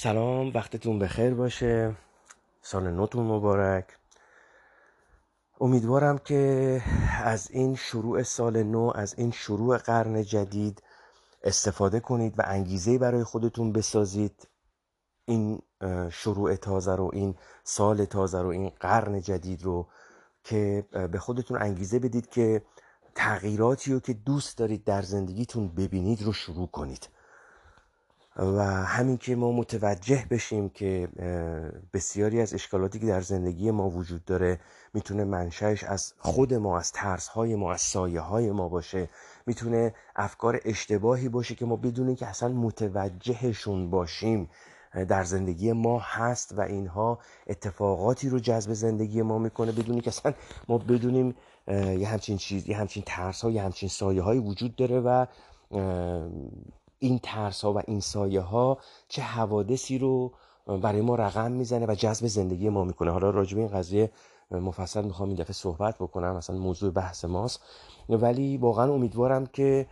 سلام وقتتون بخیر باشه. سال نوتون مبارک. امیدوارم که از این شروع سال نو از این شروع قرن جدید استفاده کنید و انگیزه برای خودتون بسازید. این شروع تازه رو این سال تازه رو این قرن جدید رو که به خودتون انگیزه بدید که تغییراتی رو که دوست دارید در زندگیتون ببینید رو شروع کنید. و همین که ما متوجه بشیم که بسیاری از اشکالاتی که در زندگی ما وجود داره می‌تونه منشأش از خود ما از ترس های ما از سایه های ما باشه. می‌تونه افکار اشتباهی باشه که ما بدونیم که اصلا متوجهشون باشیم. در زندگی ما هست و اینها اتفاقاتی رو جذب زندگی ما می‌کنه بدونی که اصلا ما بدونیم یه همچین چیز یه همچین ترس ها یه همچین سایه های وجود داره و این ترس ها و این سایه ها چه حوادثی رو برای ما رقم می‌زنه و جذب زندگی ما می‌کنه. حالا راجع این قضیه مفصل می‌خوام این دفعه صحبت بکنم مثلا موضوع بحث ماست. ولی واقعا امیدوارم که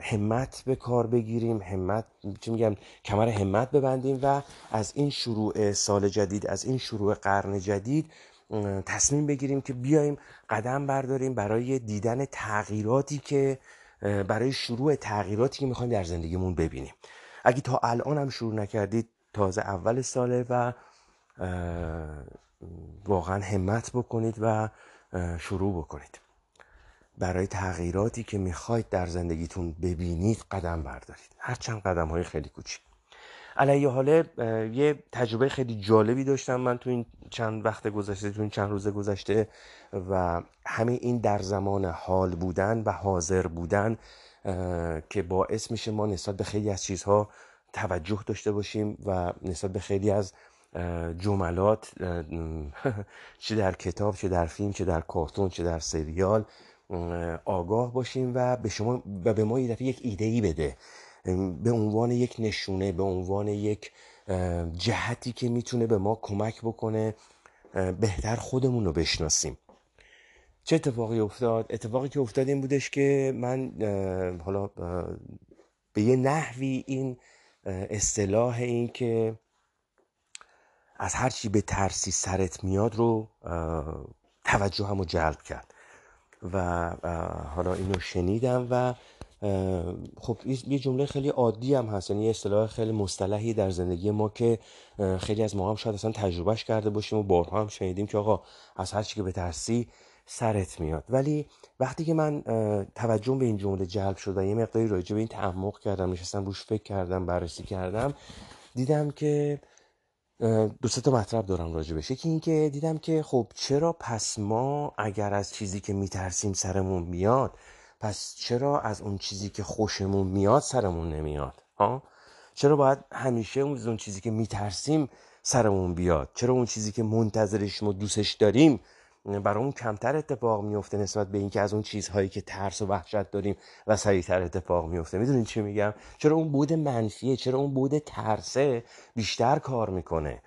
همت به کار بگیریم همت چی میگم کمر همت ببندیم و از این شروع سال جدید از این شروع قرن جدید تصمیم بگیریم که بیایم قدم برداریم برای دیدن تغییراتی که برای شروع تغییراتی که می‌خوایم در زندگیمون ببینیم. اگه تا الان هم شروع نکردید تازه اول ساله و واقعا همت بکنید و شروع بکنید. برای تغییراتی که می‌خواید در زندگیتون ببینید قدم بردارید. هرچند قدم های خیلی کوچیک. علیه حاله یه تجربه خیلی جالبی داشتم من تو این چند وقت گذشته تو این چند روز گذشته. و همین این در زمان حال بودن و حاضر بودن که باعث میشه ما نسبت به خیلی از چیزها توجه داشته باشیم و نسبت به خیلی از جملات چه در کتاب چه در فیلم چه در کارتون چه در سریال آگاه باشیم و به شما و به ما یه دفعه یک ایده ای بده به عنوان یک نشونه به عنوان یک جهتی که می‌تونه به ما کمک بکنه بهتر خودمون رو بشناسیم. چه اتفاقی افتاد؟ اتفاقی که افتاد این بودش که من حالا به یه نحوی این اصطلاح این که از هر چی به ترسی سرت میاد رو توجه رو جلب کرد و حالا اینو شنیدم و خب یه جمله خیلی عادی هم هست یعنی اصطلاح خیلی مصطلحی در زندگی ما که خیلی از ما هم شاید اصلا تجربهش کرده باشیم و بارها هم شنیدیم که آقا از هر چی که به ترسی سرت میاد. ولی وقتی که من توجه به این جمله جلب شد و یه مقداری راجع به این تعمق کردم نشستم روش فکر کردم بررسی کردم دیدم که دو تا مطلب دارم راجع بشه یکی اینکه دیدم که خب چرا پس ما اگر از چیزی که میترسیم سرمون میاد پس چرا از اون چیزی که خوشمون میاد سرمون نمیاد؟ ها؟ چرا باید همیشه اون چیزی که میترسیم سرمون بیاد؟ چرا اون چیزی که منتظرش و دوستش داریم اون کمتر اتفاق میفته نسبت به اینکه از اون چیزهایی که ترس و وحشت داریم و سریعتر اتفاق میفته می‌دونین چی میگم؟ چرا اون بود منفیه؟ چرا اون بود ترسه بیشتر کار می‌کنه؟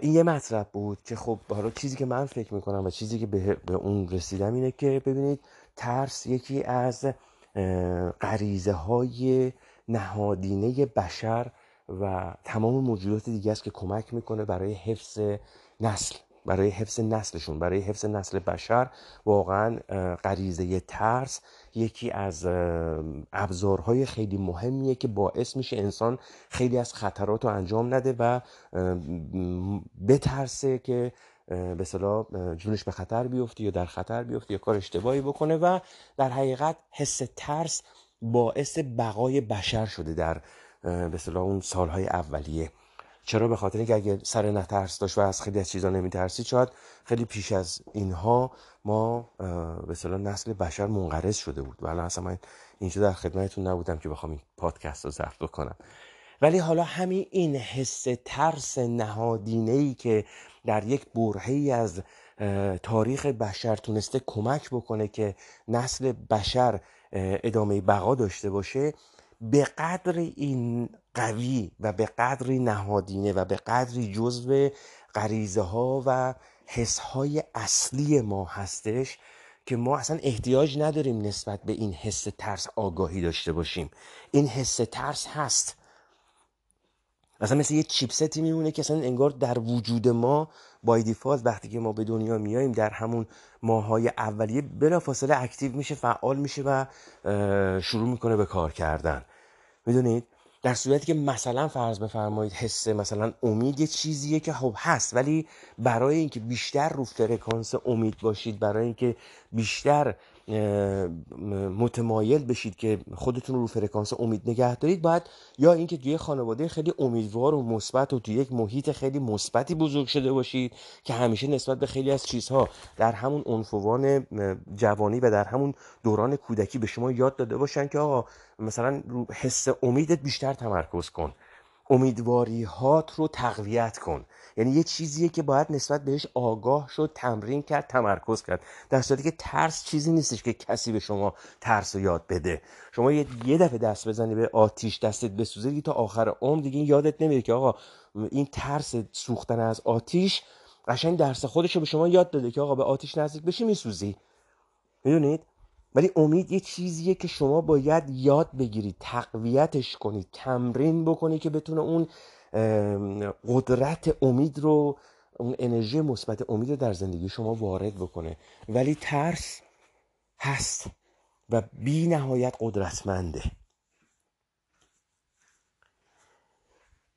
این یه مطلب بود که خب حالا چیزی که من فکر می‌کنم و چیزی که به, به اون رسیدم اینه که ببینید ترس یکی از غریزه های نهادینه بشر و تمام موجودات دیگه است که کمک می‌کنه برای حفظ نسل. برای حفظ نسلشون برای حفظ نسل بشر واقعا غریزه ترس یکی از ابزارهای خیلی مهمیه که باعث میشه انسان خیلی از خطرات رو انجام نده و بترسه که به صلاح جونش به خطر بیفته یا در خطر بیفته یا کار اشتباهی بکنه و در حقیقت حس ترس باعث بقای بشر شده در به صلاح اون سالهای اولیه. چرا به خاطر اینکه اگه سر نترس داشت و از خیلی از چیزا نمیترسی شاید خیلی پیش از اینها ما به صلاح نسل بشر منقرض شده بود. ولی اصلا من اینجا در خدمتتون نبودم که بخوام این پادکست رو ضبط بکنم. ولی حالا همین این حس ترس نهادینه ای که در یک برهی از تاریخ بشر تونسته کمک بکنه که نسل بشر ادامه بقا داشته باشه به قدر این قوی و به قدری نهادینه و به قدری جزو غریزه ها و حس های اصلی ما هستش که ما اصلا احتیاج نداریم نسبت به این حس ترس آگاهی داشته باشیم. این حس ترس هست. مثلا مثل یه chipset ی میمونه که اصلا انگار در وجود ما by default وقتی که ما به دنیا میاییم در همون ماهای اولیه بلافاصله active میشه فعال میشه و شروع می‌کنه به کار کردن. می‌دونید؟ در صورتی که مثلا فرض بفرمایید حس مثلا امید یه چیزیه که خب هست ولی برای اینکه بیشتر رو فرکانس امید باشید برای اینکه بیشتر متمایل بشید که خودتون رو فرکانس امید نگه دارید. باید یا اینکه توی خانواده خیلی امیدوار و مثبت و توی یک محیط خیلی مثبتی بزرگ شده باشید که همیشه نسبت به خیلی از چیزها در همون عنفوان جوانی و در همون دوران کودکی به شما یاد داده باشن که آقا مثلا رو حس امیدت بیشتر تمرکز کن. امیدواری هات رو تقویت کن. یعنی یه چیزیه که باید نسبت بهش آگاه شد تمرین کرد تمرکز کرد. در صورتی که ترس چیزی نیستش که کسی به شما ترس رو یاد بده. شما یه, دفعه دست بزنی به آتیش دستت بسوزه تا آخر عمر دیگه یادت نمیره که آقا این ترس سوختن از آتیش قشنگ درس خودش رو به شما یاد داده که آقا به آتیش نزدیک بشی میسوزی. می‌دونید؟ ولی امید یه چیزیه که شما باید یاد بگیرید تقویتش کنید تمرین بکنید که بتونه اون قدرت امید رو اون انرژی مثبت امید رو در زندگی شما وارد بکنه. ولی ترس هست و بی نهایت قدرتمنده.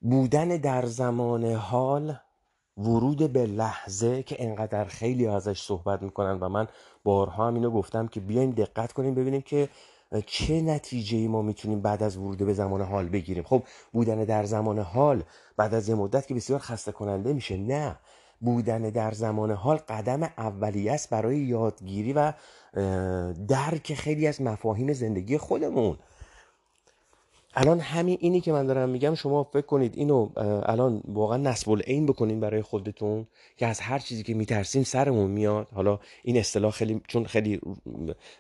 بودن در زمان حال ورود به لحظه که انقدر خیلی ازش صحبت می‌کنن و من بارها هم اینو گفتم که بیایم دقت کنیم ببینیم که چه نتیجه ما می‌تونیم بعد از ورود به زمان حال بگیریم؟ خب بودن در زمان حال بعد از یه مدت که بسیار خسته کننده میشه. نه بودن در زمان حال قدم اولیه است برای یادگیری و درک خیلی از مفاهیم زندگی خودمون. الان همین اینی که من دارم میگم شما فکر کنید اینو الان واقعا نسب العین بکنین برای خودتون که از هر چیزی که میترسیم سرمون میاد. حالا این اصطلاح خیلی چون خیلی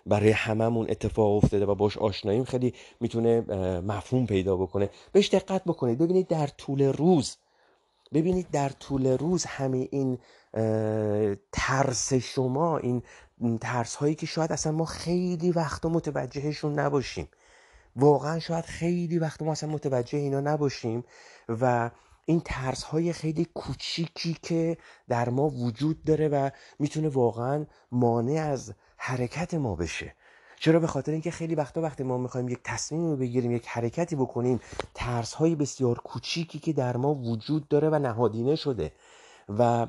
برای هممون اتفاق افتاده و باش آشناییم خیلی می‌تونه مفهوم پیدا بکنه. بهش دقت بکنید. ببینید در طول روز ببینید در طول روز همه این ترس شما این ترس هایی که شاید اصلا ما خیلی وقت متوجهشون نباشیم. واقعا شاید خیلی وقت ما اصلا متوجه اینا نباشیم و این ترس های خیلی کوچیکی که در ما وجود داره و می‌تونه واقعا مانع از حرکت ما بشه. چرا به خاطر اینکه خیلی وقتا وقتی ما می‌خوایم یک تصمیم رو بگیریم یک حرکتی بکنیم ترس های بسیار کوچیکی که در ما وجود داره و نهادینه شده و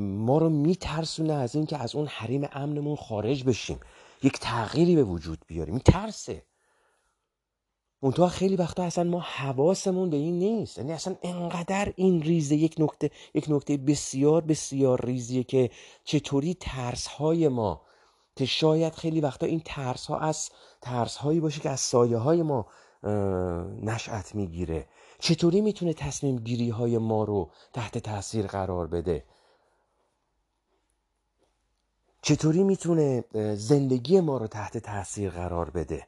ما رو میترسونه از اینکه از اون حریم امنمون خارج بشیم یک تغییری به وجود بیاریم. این ترسه. منتها خیلی وقتا اصلا ما حواسمون به این نیست. یعنی اصلا انقدر این ریزه یک نکته یک نکته بسیار بسیار ریزیه که چطوری ترس های ما که شاید خیلی وقتا این ترس ها از ترس هایی باشه که از سایه های ما نشأت می‌گیره. چطوری می‌تونه تصمیم گیری های ما رو تحت تاثیر قرار بده؟ چطوری می‌تونه زندگی ما رو تحت تاثیر قرار بده؟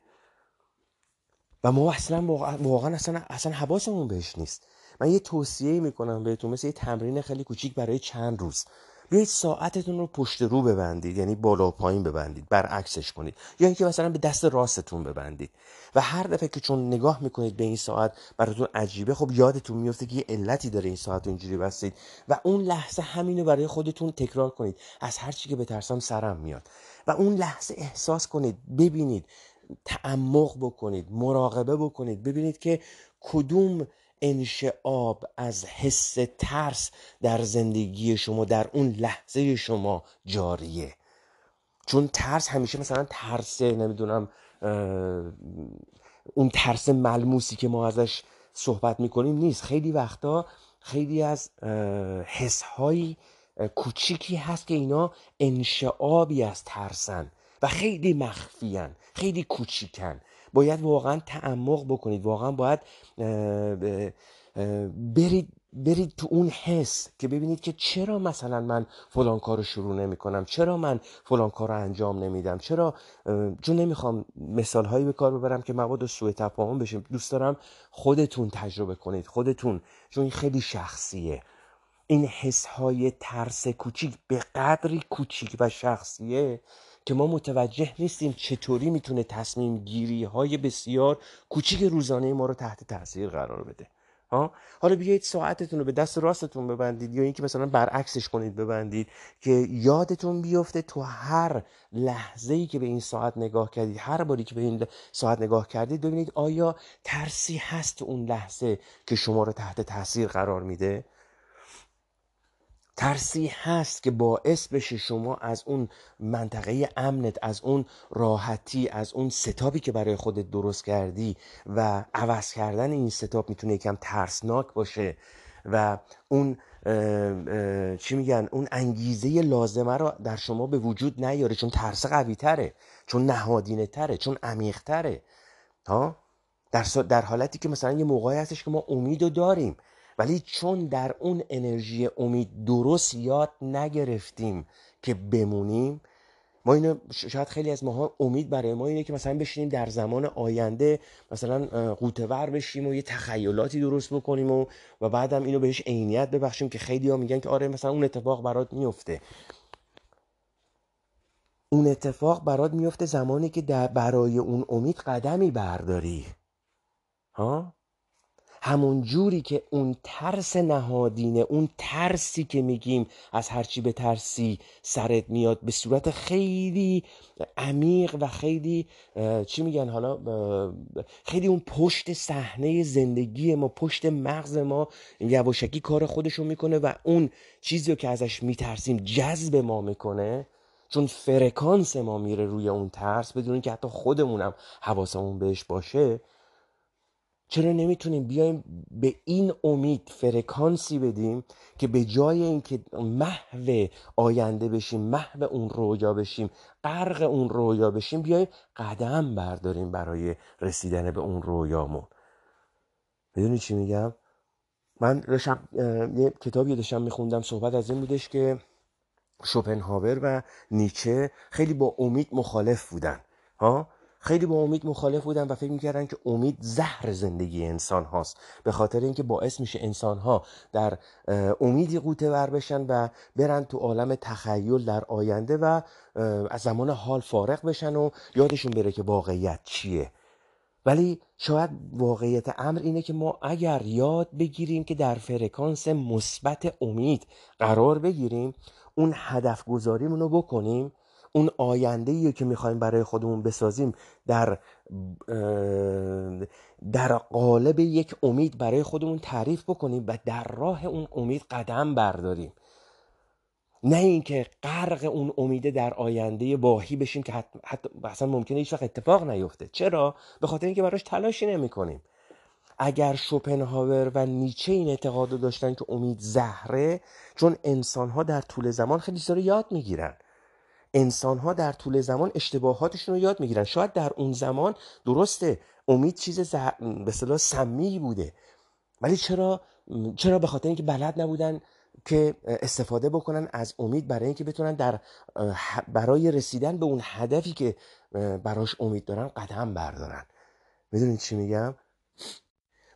و ما اصلا واقعا اصلا اصلا حواسمون بهش نیست. من یه توصیه می‌کنم بهتون مثل یه تمرین خیلی کوچیک برای چند روز. بیایید ساعتتون رو پشت رو ببندید یعنی بالا و پایین ببندید برعکسش کنید. یا اینکه مثلا به دست راستتون ببندید. و هر دفعه که چون نگاه می‌کنید به این ساعت براتون عجیبه. خب یادتون میفته که یه علتی داره این ساعت رو اینجوری بستید. و اون لحظه همینو برای خودتون تکرار کنید. از هر چی که بترسم سرم میاد. و اون لحظه احساس کنید ببینید تعمق بکنید مراقبه بکنید ببینید که کدوم انشعاب از حس ترس در زندگی شما در اون لحظه شما جاریه. چون ترس همیشه مثلا ترس نمی‌دونم اون ترس ملموسی که ما ازش صحبت می‌کنیم نیست. خیلی وقتا خیلی از حس های کوچیکی هست که اینا انشعابی از ترسن. و خیلی مخفیان خیلی کوچیکن باید واقعا تعمق بکنید. واقعا باید برید برید تو اون حس که ببینید که چرا مثلا من فلان کار رو شروع نمی کنم چرا من فلان کار رو انجام نمیدم؟ چرا چون نمی‌خوام مثال هایی به کار ببرم که مواد سوء تفاهم بشیم دوست دارم خودتون تجربه کنید. خودتون. چون این خیلی شخصیه. این حس های ترس کوچیک به قدری کوچیک و شخصیه که ما متوجه نیستیم چطوری می‌تونه تصمیم گیری های بسیار کوچیک روزانه ما رو تحت تاثیر قرار بده. ها؟ حالا بیایید ساعتتون رو به دست راستتون ببندید یا اینکه مثلا برعکسش کنید ببندید که یادتون بیفته تو هر لحظه ای که به این ساعت نگاه کردید هر باری که به این ساعت نگاه کردید ببینید آیا ترسی هست اون لحظه که شما رو تحت تاثیر قرار میده؟ ترسی هست که باعث بشه شما از اون منطقه امنت از اون راحتی از اون ستابی که برای خودت درست کردی و عوض کردن این ستاب می‌تونه یکم ترسناک باشه و اون چی میگن اون انگیزه لازمه رو در شما به وجود نیاره چون ترس قوی تره چون نهادینه تره چون عمیق تره ها؟ در, در حالتی که مثلا یه موقعی هستش که ما امید داریم ولی چون در اون انرژی امید درست یاد نگرفتیم که بمونیم ما اینو شاید خیلی از ماها امید برای ما اینه که مثلا بشینیم در زمان آینده مثلا قوتور بشیم و یه تخیلاتی درست بکنیم و و بعدم اینو بهش عینیت ببخشیم که خیلی ها میگن که آره مثلا اون اتفاق برات میفته. اون اتفاق برات میفته زمانی که در برای اون امید قدمی برداری. ها؟ همون جوری که اون ترس نهادینه اون ترسی که میگیم از هرچی به ترسی سرت میاد به صورت خیلی عمیق و خیلی چی میگن حالا؟ خیلی اون پشت صحنه زندگی ما پشت مغز ما یواشکی کار خودشو می‌کنه و اون چیزی که ازش میترسیم جذب ما می‌کنه چون فرکانس ما میره روی اون ترس بدون که حتی خودمونم حواسمون بهش باشه چرا نمی‌تونیم بیایم به این امید فرکانسی بدیم که به جای اینکه محو آینده بشیم محو اون رویا بشیم غرق اون رویا بشیم بیایم قدم برداریم برای رسیدن به اون رویامون. می‌دونی چی میگم؟ من داشتم یه کتابی داشتم میخوندم صحبت از این بودش که شوپنهاور و نیچه خیلی با امید مخالف بودن ها؟ خیلی با امید مخالف بودن و فکر می‌کردن که امید زهر زندگی انسان هاست. به خاطر اینکه باعث میشه انسان ها در امیدی قوته ور بشن و برن تو عالم تخیل در آینده و از زمان حال فارغ بشن و یادشون بره که واقعیت چیه. ولی شاید واقعیت امر اینه که ما اگر یاد بگیریم که در فرکانس مثبت امید قرار بگیریم اون هدف گذاریمون رو بکنیم اون آینده که می‌خوایم برای خودمون بسازیم در در قالب یک امید برای خودمون تعریف بکنیم و در راه اون امید قدم برداریم. نه اینکه غرق اون امیده در آینده واهی بشیم که حتی, حتی اصلا ممکنه هیچ وقت اتفاق نیفته. چرا؟ به خاطر اینکه براش تلاشی نمی کنیم اگر شوپنهاور و نیچه این اعتقاد داشتن که امید زهره چون انسان ها در طول زمان خیلی سر یاد می‌گیرن. انسان ها در طول زمان اشتباهاتشون رو یاد می‌گیرن. شاید در اون زمان درسته امید چیز زه... به صلاح سمی بوده. ولی چرا؟ چرا به خاطر اینکه بلد نبودن که استفاده بکنن از امید برای اینکه بتونن در برای رسیدن به اون هدفی که براش امید دارن قدم بردارن. می‌دونید چی میگم؟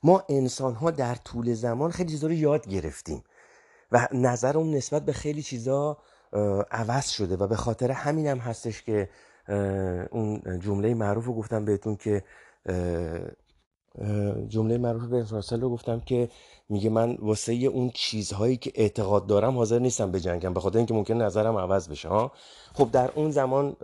ما انسان ها در طول زمان خیلی چیزا رو یاد گرفتیم و نظرم نسبت به خیلی چیزا عوض شده و به خاطر همین هم هستش که اون جمله معروف رو گفتم بهتون که جمله معروف به رو گفتم که میگه من واسه اون چیزهایی که اعتقاد دارم حاضر نیستم به جنگم به خاطر اینکه ممکن نظرم عوض بشه ها؟ خب در اون زمان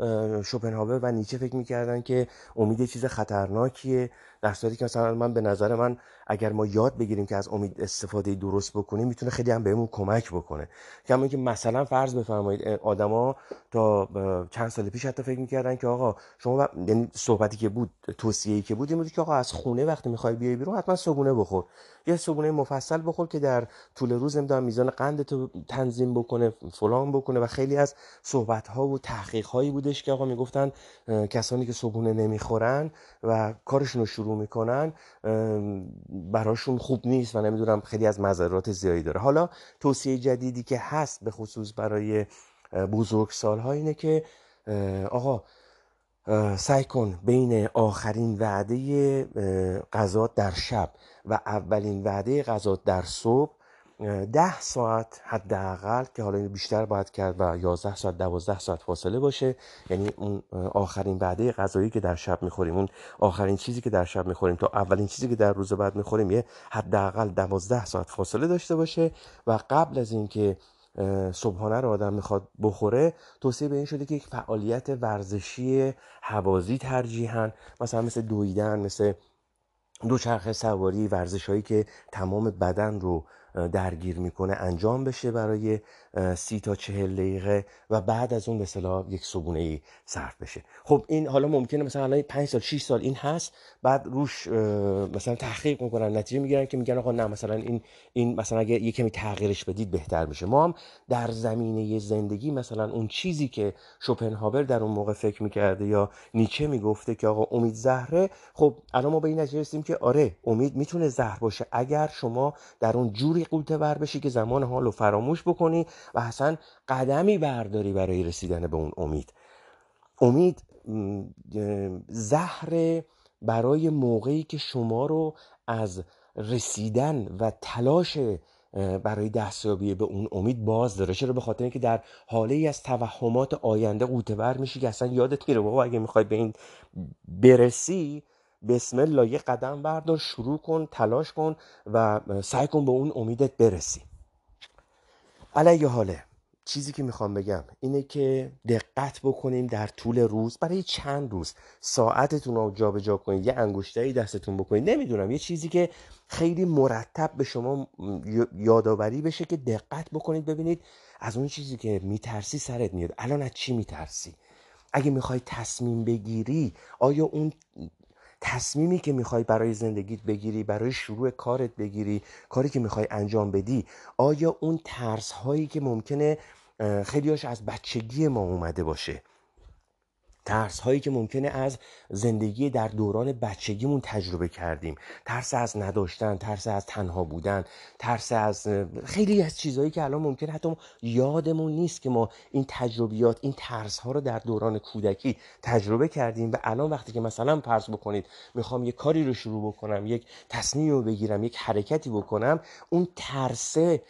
شوپنهاور و نیچه فکر می‌کردن که امید چیز خطرناکیه در صورتی که مثلا من به نظر من اگر ما یاد بگیریم که از امید استفاده درست بکنیم می‌تونه خیلی هم بهمون کمک بکنه. کما که مثلا فرض بفرمایید آدما تا چند سال پیش حتی فکر می‌کردن که آقا شما یعنی صحبتی که بود توصیه‌ای که بود این بود که آقا از خونه وقتی می‌خوای بیای بیرون حتما صبونه بخور. یه صبونه مفصل بخور که در طول روز نمی‌دونم میزان قند تو تنظیم بکنه فلان بکنه و خیلی از صحبت ها و تحقیق هایی بودش که آقا می‌گفتن کسانی که صبحونه نمی‌خورن و کارشون رو شروع می‌کنن براشون خوب نیست و نمی‌دونم خیلی از مذرات زیادی داره. حالا توصیه جدیدی که هست به خصوص برای بزرگ سالها اینه که آقا سعی کن بین آخرین وعده غذا در شب و اولین وعده غذا در صبح ده ساعت حداقل که حالا بیشتر باید کرد و یازده ساعت دوازده ساعت فاصله باشه. یعنی اون آخرین بعده غذایی که در شب می‌خوریم اون آخرین چیزی که در شب می‌خوریم تا اولین چیزی که در روز بعد می‌خوریم یه حداقل دوازده ساعت فاصله داشته باشه و قبل از اینکه صبحانه رو آدم می‌خواد بخوره توصیه به این شده که یک فعالیت ورزشی هوازی ترجیحاً مثلا مثل دویدن مثل دوچرخه سواری ورزش هایی که تمام بدن رو درگیر می‌کنه انجام بشه برای سی تا چهل دقیقه و بعد از اون به صلاح یک صبونه ای صرف بشه. خب این حالا ممکنه مثلا الان 5 سال 6 سال این هست بعد روش مثلا تحقیق می‌کنن نتیجه می‌گیرن که میگن آقا نه مثلا این این مثلا اگه یه کمی تغییرش بدید بهتر میشه ما هم در زمینه زندگی مثلا اون چیزی که شوپنهاور در اون موقع فکر می‌کرده یا نیچه می‌گفته که آقا امید زهره خب الان ما به این نتیجه رسیدیم که آره امید می‌تونه زهر باشه. اگر شما در اون جوری قوطه ور بشی که زمان حال رو فراموش بکنی و اصلا قدمی برداری برای رسیدن به اون امید. امید زهر برای موقعی که شما رو از رسیدن و تلاش برای دستیابی به اون امید باز داره. چرا؟ به خاطر اینکه در حاله ای از توهمات آینده قوطه میشی که اصلا یادت میره بابا اگه می‌خوای به این برسی بسم الله یه قدم بردار شروع کن تلاش کن و سعی کن به اون امیدت برسی. علیه حاله چیزی که می‌خوام بگم اینه که دقت بکنیم در طول روز برای چند روز ساعتتون رو جابجا کنید یه انگشتری دستتون بکنید نمی‌دونم یه چیزی که خیلی مرتب به شما یادآوری بشه که دقت بکنید ببینید از اون چیزی که میترسی سرت میاد. الان از چی میترسی؟ اگه می‌خوای تصمیم بگیری آیا اون تصمیمی که می‌خوای برای زندگیت بگیری برای شروع کارت بگیری کاری که می‌خوای انجام بدی آیا اون ترس هایی که ممکنه خیلیاش از بچگی ما اومده باشه؟ ترس هایی که ممکنه از زندگی در دوران بچگیمون تجربه کردیم. ترس از نداشتن ترس از تنها بودن ترس از خیلی از چیزهایی که الان ممکنه حتی یادمون نیست که ما این تجربیات این ترس ها رو در دوران کودکی تجربه کردیم و الان وقتی که مثلا فرض بکنید می‌خوام یه کاری رو شروع بکنم یک تصمیم رو بگیرم یک حرکتی بکنم اون ترسه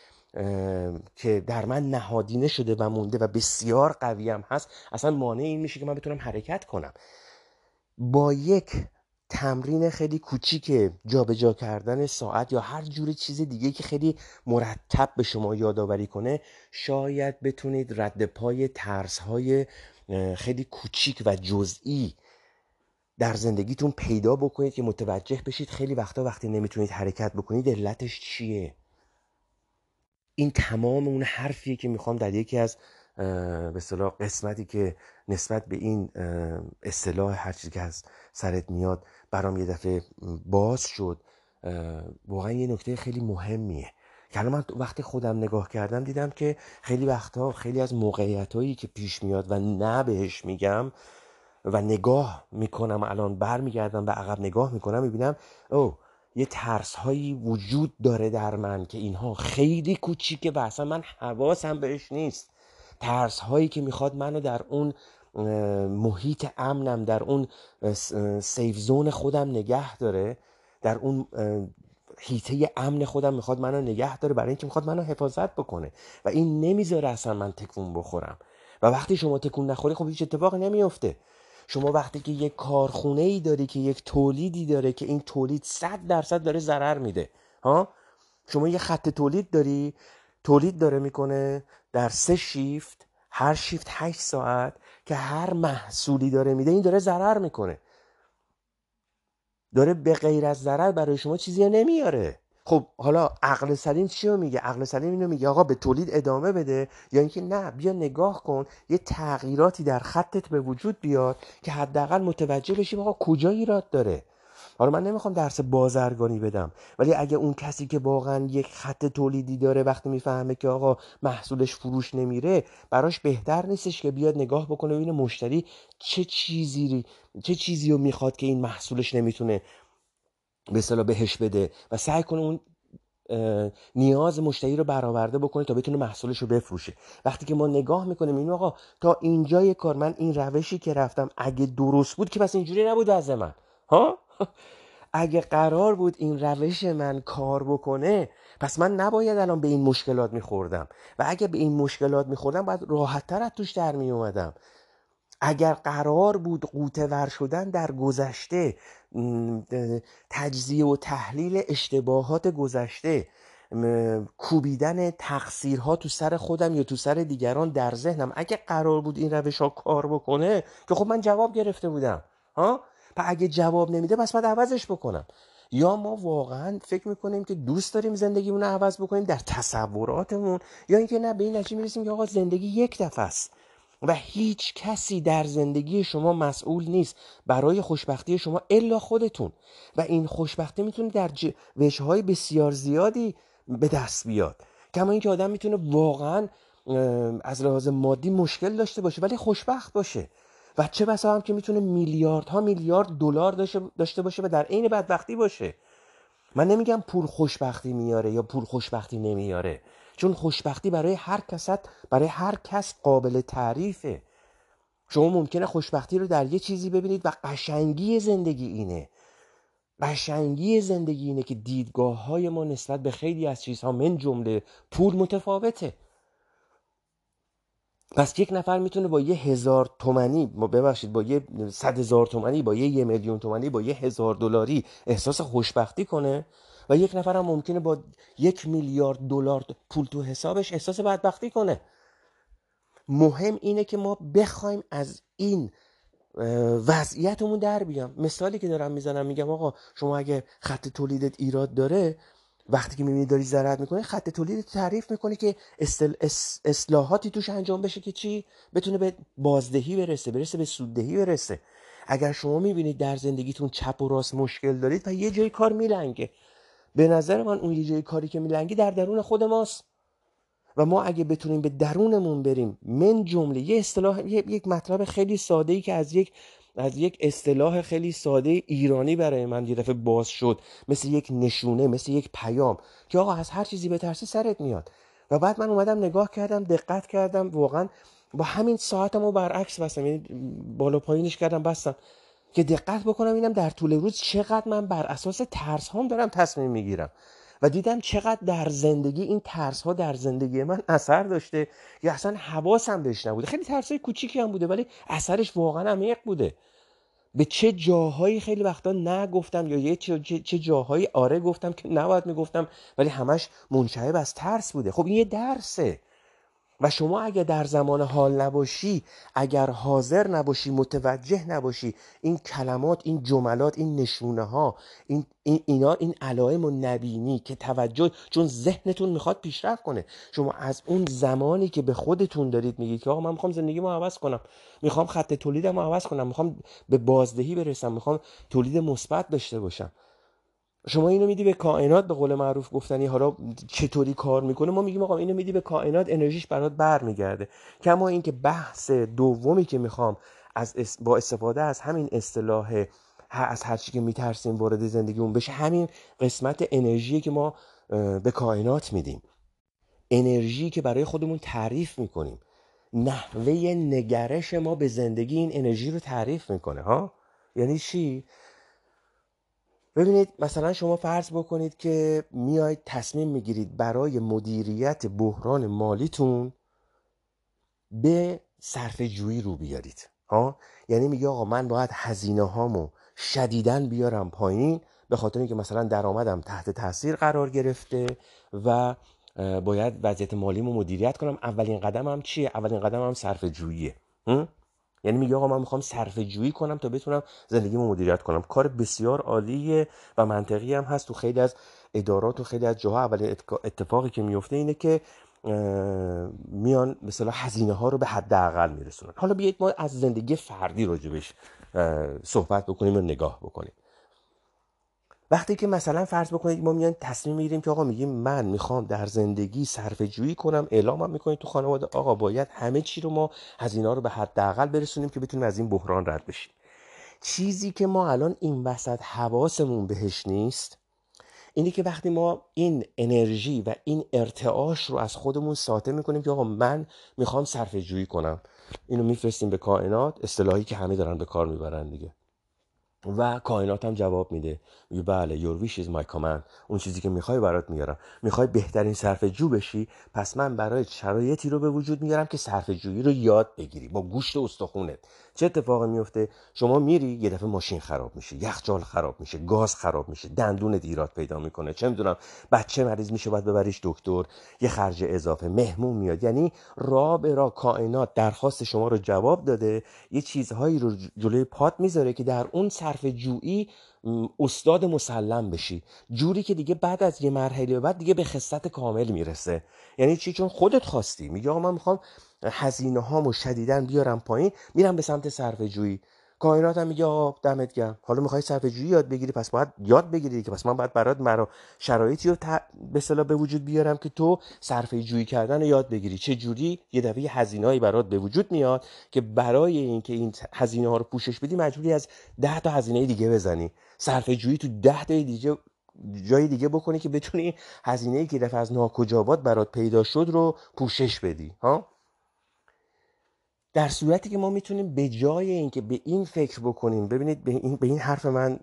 که در من نهادینه شده و مونده و بسیار قویم هست اصلا مانع این میشه که من بتونم حرکت کنم. با یک تمرین خیلی کوچیک جابجا کردن ساعت یا هر جور چیز دیگه که خیلی مرتب به شما یادآوری کنه شاید بتونید رد پای ترس های خیلی کوچیک و جزئی در زندگیتون پیدا بکنید که متوجه بشید خیلی وقتا وقتی نمی‌تونید حرکت بکنید علتش چیه؟ این تمام اون حرفیه که می‌خوام در یکی از به صلاح قسمتی که نسبت به این اصطلاح هر چیزی که از سرت میاد برام یه دفعه باز شد. واقعا یه نکته خیلی مهمیه. که من وقتی خودم نگاه کردم دیدم که خیلی وقتها خیلی از موقعیت هایی که پیش میاد و نه بهش میگم و نگاه می‌کنم الان برمیگردم و عقب نگاه می‌کنم می‌بینم او یه ترس هایی وجود داره در من که اینها خیلی کوچیکه و اصلا من حواسم بهش نیست. ترس هایی که می‌خواد منو در اون محیط امنم در اون سیف زون خودم نگه داره در اون هیته امن خودم می‌خواد منو نگه داره برای اینکه می‌خواد منو حفاظت بکنه و این نمی‌ذاره اصلا من تکون بخورم. و وقتی شما تکون نخوری خب هیچ اتفاقی نمیفته شما وقتی که یک کارخونه ای داری که یک تولیدی داره که این تولید صد درصد داره ضرر میده ها؟ شما یه خط تولید داری تولید داره می‌کنه در سه شیفت هر شیفت هشت ساعت که هر محصولی داره میده این داره ضرر می‌کنه. داره به غیر از ضرر برای شما چیزی نمیاره. خب حالا عقل سلیم چی رو میگه؟ عقل سلیم اینو میگه آقا به تولید ادامه بده یا اینکه نه بیا نگاه کن یه تغییراتی در خطت به وجود بیاد که حداقل متوجه بشیم آقا کجا ایراد داره. حالا من نمی‌خوام درس بازرگانی بدم ولی اگه اون کسی که واقعا یک خط تولیدی داره وقتی می‌فهمه که آقا محصولش فروش نمیره براش بهتر نیستش که بیاد نگاه بکنه ببینه مشتری چه چیزی چه چیزی رو می‌خواد که این محصولش نمی‌تونه به اصطلاح بهش بده و سعی کنه اون نیاز مشتری رو برآورده بکنه تا بتونه محصولش رو بفروشه. وقتی که ما نگاه می‌کنیم این آقا تا اینجای کار من این روشی که رفتم اگه درست بود که پس اینجوری نبود از من. ها؟ اگه قرار بود این روش من کار بکنه پس من نباید الان به این مشکلات میخوردم. و اگه به این مشکلات میخوردم باید راحتتر از توش در میومدم اگر قرار بود قوته ور شدن در گذشته تجزیه و تحلیل اشتباهات گذشته کوبیدن تقصیرها تو سر خودم یا تو سر دیگران در ذهنم. اگه قرار بود این روش ها کار بکنه که خب من جواب گرفته بودم ها؟ و اگه جواب نمیده پس باید عوضش بکنم. یا ما واقعا فکر می‌کنیم که دوست داریم زندگیمون رو عوض بکنیم در تصوراتمون یا اینکه نه به این نتیجه می‌رسیم که آقا زندگی یک دفعه است. و هیچ کسی در زندگی شما مسئول نیست. برای خوشبختی شما الا خودتون. و این خوشبختی می‌تونه در وجه های بسیار زیادی به دست بیاد. کما اینکه آدم می‌تونه واقعا از لحاظ مادی مشکل داشته باشه ولی خوشبخت باشه. و چه بسا هم که می‌تونه میلیاردها میلیارد دلار داشته باشه و در عین بدبختی باشه. من نمیگم پول خوشبختی میاره یا پول خوشبختی نمیاره. چون خوشبختی برای هر کست برای هر کس قابل تعریفه. شما ممکنه خوشبختی رو در یه چیزی ببینید و قشنگی زندگی اینه. قشنگی زندگی اینه که دیدگاه های ما نسبت به خیلی از چیزها من جمله پول متفاوته. پس یک نفر می‌تونه با یه هزار تومنی ببخشید با یه صد هزار تومنی با یه یه میلیون تومنی با یه هزار دلاری احساس خوشبختی کنه؟ و یک نفر هم ممکنه با یک میلیارد دلار پول تو حسابش احساس بدبختی کنه. مهم اینه که ما بخوایم از این وضعیتمون در بیام. مثالی که دارم می‌زنم میگم آقا شما اگه خط تولیدت ایراد داره وقتی که می‌بینی داری زراعت می‌کنی خط تولید تعریف می‌کنی که اصلاحاتی توش انجام بشه که چی؟ بتونه به بازدهی برسه برسه به سوددهی برسه. اگر شما می‌بینید در زندگیتون چپ و راست مشکل دارید و یه جای کار میلنگه به نظر من اون یه کاری که میلنگی در درون خود ماست. و ما اگه بتونیم به درونمون بریم من جمله یه اصطلاح یک مطلب خیلی ساده ای که از یک از یک اصطلاح خیلی ساده ایرانی برای من یه دفعه باز شد مثل یک نشونه مثل یک پیام که آقا از هر چیزی بترسی سرت میاد. و بعد من اومدم نگاه کردم دقت کردم واقعا با همین ساعتم رو برعکس بستم یعنی بالا پایینش کردم بستم. که دقت بکنم اینم در طول روز چقدر من بر اساس ترس هم دارم تصمیم می‌گیرم. و دیدم چقدر در زندگی این ترس ها در زندگی من اثر داشته یا اصلا حواسم بهش نبوده. خیلی ترس های کوچیکی هم بوده ولی اثرش واقعا عمیق بوده. به چه جاهایی خیلی وقتا نگفتم یا یه چه, چه جاهایی آره گفتم که نباید می‌گفتم ولی همش منشعب از ترس بوده. خب این یه درسه. و شما اگر در زمان حال نباشی اگر حاضر نباشی متوجه نباشی این کلمات این جملات این نشونه ها این, این اینا این علائم و نبینی که توجه چون ذهنتون می‌خواد پیشرفت کنه. شما از اون زمانی که به خودتون دارید میگید که آقا من می‌خوام زندگی ما عوض کنم می‌خوام خط تولیدم عوض کنم می‌خوام به بازدهی برسم می‌خوام تولید مثبت داشته باشم. شما اینو میدی به کائنات به قول معروف گفتنی حالا چطوری کار می‌کنه؟ ما میگیم آقا اینو میدی به کائنات انرژیش برات برمیگرده. کما اینکه بحث دومی که می‌خوام از با استفاده از همین اصطلاح از هر چی که میترسیم وارد زندگیمون بشه همین قسمت انرژی که ما به کائنات میدیم. انرژی که برای خودمون تعریف می‌کنیم. نحوه نگرش ما به زندگی این انرژی رو تعریف می‌کنه ها؟ یعنی چی؟ ببینید مثلا شما فرض بکنید که میاید تصمیم می‌گیرید برای مدیریت بحران مالیتون به صرف جویی رو بیارید. ها؟ یعنی میگه آقا من باید هزینه هامو شدیدن بیارم پایین به خاطر اینکه مثلا درآمدم تحت تاثیر قرار گرفته و باید وضعیت مالیمو مدیریت کنم. اولین قدمم چیه؟ اولین قدمم صرف جوییه یعنی میگه آقا من می‌خوام صرفه جویی کنم تا بتونم زندگیمو مدیریت کنم. کار بسیار عالیه و منطقی هم هست تو خیلی از ادارات و خیلی از جاها. اولین اتفاقی که میفته اینه که میان مثلا هزینه ها رو به حداقل میرسونن. حالا بیایید ما از زندگی فردی راجبش صحبت بکنیم و نگاه بکنیم. وقتی که مثلا فرض بکنید ما میان تصمیم می‌گیریم که آقا میگیم من می‌خوام در زندگی صرفه جویی کنم اعلامم می‌کنید تو خانواده. آقا باید همه چی رو ما هزینه رو به حداقل برسونیم که بتونیم از این بحران رد بشیم. چیزی که ما الان این وسط حواسمون بهش نیست اینه که وقتی ما این انرژی و این ارتعاش رو از خودمون ساطع می‌کنیم که آقا من می‌خوام صرفه جویی کنم. اینو میفرستیم به کائنات اصطلاحی که همه دارن به کار می‌برن دیگه. و کائنات هم جواب میده. میگه بله your wish is my command. اون چیزی که می‌خوای برات میارم. می‌خوای بهترین صرف جو بشی پس من برای شرایطی رو به وجود میارم که صرف جویی رو یاد بگیری. با گوشت استخونت. چه اتفاقی میفته؟ شما میری یه دفعه ماشین خراب میشه یخچال خراب میشه گاز خراب میشه دندونت ایراد پیدا می‌کنه چه می‌دونم بچه مریض میشه باید ببریش دکتر یه خرج اضافه مهمون میاد. یعنی را به را کائنات درخواست شما رو جواب داده یه چیزهایی رو جلوی پات می‌ذاره که در اون صرف جویی استاد مسلم بشی. جوری که دیگه بعد از یه مرحله بعد دیگه به خصت کامل می‌رسه. یعنی چی؟ چون خودت خواستی. میگه آقا من می‌خوام هزینه هامو شدیدن بیارم پایین میرم به سمت صرفه جویی کائنات هم میگه آقا دمت گرم. حالا می‌خوای صرفه جویی یاد بگیری پس باید یاد بگیری که پس من باید برات مرا شرایطی رو به اصطلاح به وجود بیارم که تو صرفه جویی کردن رو یاد بگیری. چه جوری؟ یه دفعه هزینه‌ای برات به وجود میاد که برای اینکه این هزینه ها رو پوشش بدی مجبوری از 10 تا هزینه دیگه بزنی. صرفه جویی تو 10 تا دیگه جای دیگه بکنی که بتونی هزینه ای که دفعه از ناکجابات برات پیدا شد رو پوشش بدی ها؟ در صورتی که ما می‌تونیم به جای اینکه به این فکر بکنیم ببینید به این, به این حرف من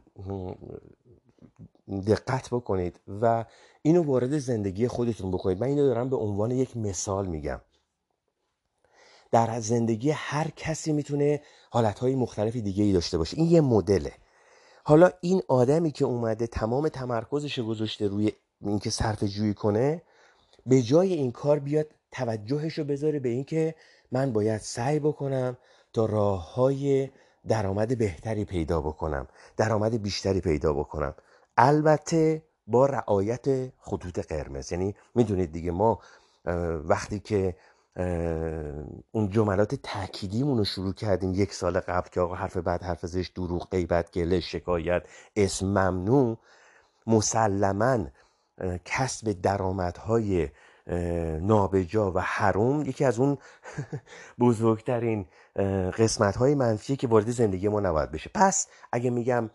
دقت بکنید و اینو وارد زندگی خودتون بکنید. من اینو دارم به عنوان یک مثال میگم. در زندگی هر کسی می‌تونه حالتهای مختلفی دیگه ای داشته باشه. این یه مدله. حالا این آدمی که اومده تمام تمرکزش گذاشته روی اینکه صرف جویی کنه به جای این کار بیاد توجهش رو بذاره به اینکه من باید سعی بکنم تا راه های درآمد بهتری پیدا بکنم درآمد بیشتری پیدا بکنم. البته با رعایت خطوط قرمز. یعنی می‌دونید دیگه ما وقتی که اون جملات تأکیدیمون رو شروع کردیم یک سال قبل که آقا حرف بعد حرف زش دروغ غیبت گله شکایت اسم ممنوع مسلما کسب درآمدهای نابجا و حروم یکی از اون بزرگترین قسمت های منفیه که وارد زندگی ما نباید بشه. پس اگه میگم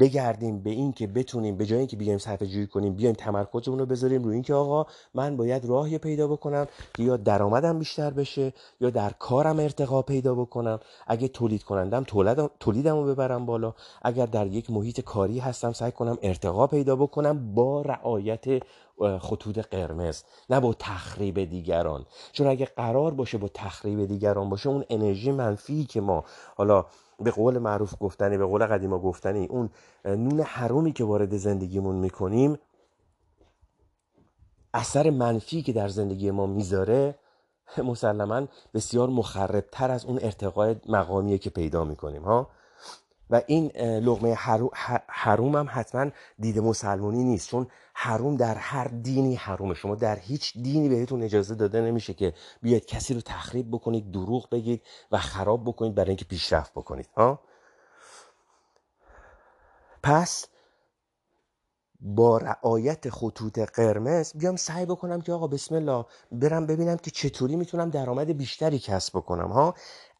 بگردیم به این که بتونیم به جای اینکه بیایم صرفه جویی کنیم بیایم تمرکزمون رو بذاریم روی اینکه آقا من باید راهی پیدا بکنم که یا درآمدم بیشتر بشه یا در کارم ارتقا پیدا بکنم. اگه تولید کنندم تولیدم رو ببرم بالا. اگر در یک محیط کاری هستم سعی کنم ارتقا پیدا بکنم با رعایت خطوط قرمز نه با تخریب دیگران. چون اگه قرار باشه با تخریب دیگران باشه اون انرژی منفی که ما حالا به قول معروف گفتنی به قول قدیما گفتنی اون نون حرومی که وارد زندگیمون می‌کنیم اثر منفی که در زندگی ما می‌ذاره مسلما بسیار مخربتر از اون ارتقای مقامیه که پیدا می‌کنیم ها؟ و این لغمه حروم هم حتما دید مسلمانی نیست. چون حروم در هر دینی حرومه شما در هیچ دینی بهتون اجازه داده نمیشه که بیاید کسی رو تخریب بکنید دروغ بگید و خراب بکنید برای اینکه پیشرفت بکنید. ها؟ پس با رعایت خطوط قرمز بیام سعی بکنم که آقا بسم الله برم ببینم که چطوری می‌تونم درآمد بیشتری کسب بکنم. ها؟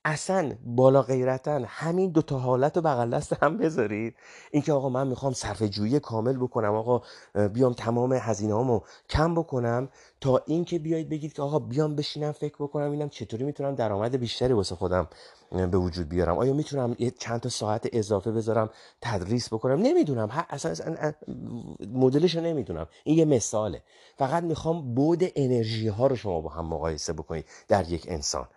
اصلا بالا غیرتن همین دو تا حالت رو بغل دست هم بذارید. اینکه آقا من می‌خوام صرف جویی کامل بکنم آقا بیام تمام هزینه هامو کم بکنم تا اینکه بیایید بگید که آقا بیام بشینم فکر بکنم اینم چطوری می‌تونم درآمد بیشتری واسه خودم به وجود بیارم. آیا می‌تونم چند تا ساعت اضافه بذارم تدریس بکنم؟ نمی‌دونم. اصلا مدلش رو نمی‌دونم. این یه مثاله. فقط می‌خوام بود انرژی ها رو شما با هم مقایسه بکنید در یک انسان.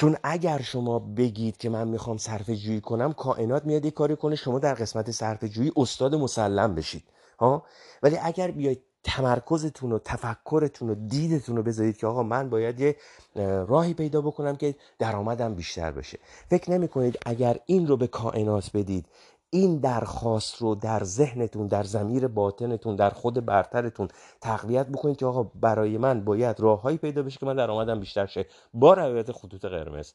چون اگر شما بگید که من می‌خوام صرف جویی کنم کائنات میاد یه کاری کنه شما در قسمت صرف جویی استاد مسلم بشید ها؟ ولی اگر بیاید تمرکزتون و تفکرتون و دیدتون رو بذارید که آقا من باید یه راهی پیدا بکنم که درآمدم بیشتر بشه. فکر نمی کنید اگر این رو به کائنات بدید این درخواست رو در ذهنتون در زمیر باطنتون در خود برترتون تقویت بکنید که آقا برای من باید راههایی پیدا بشه که من درآمدم بیشتر شه با رعایت خطوط قرمز.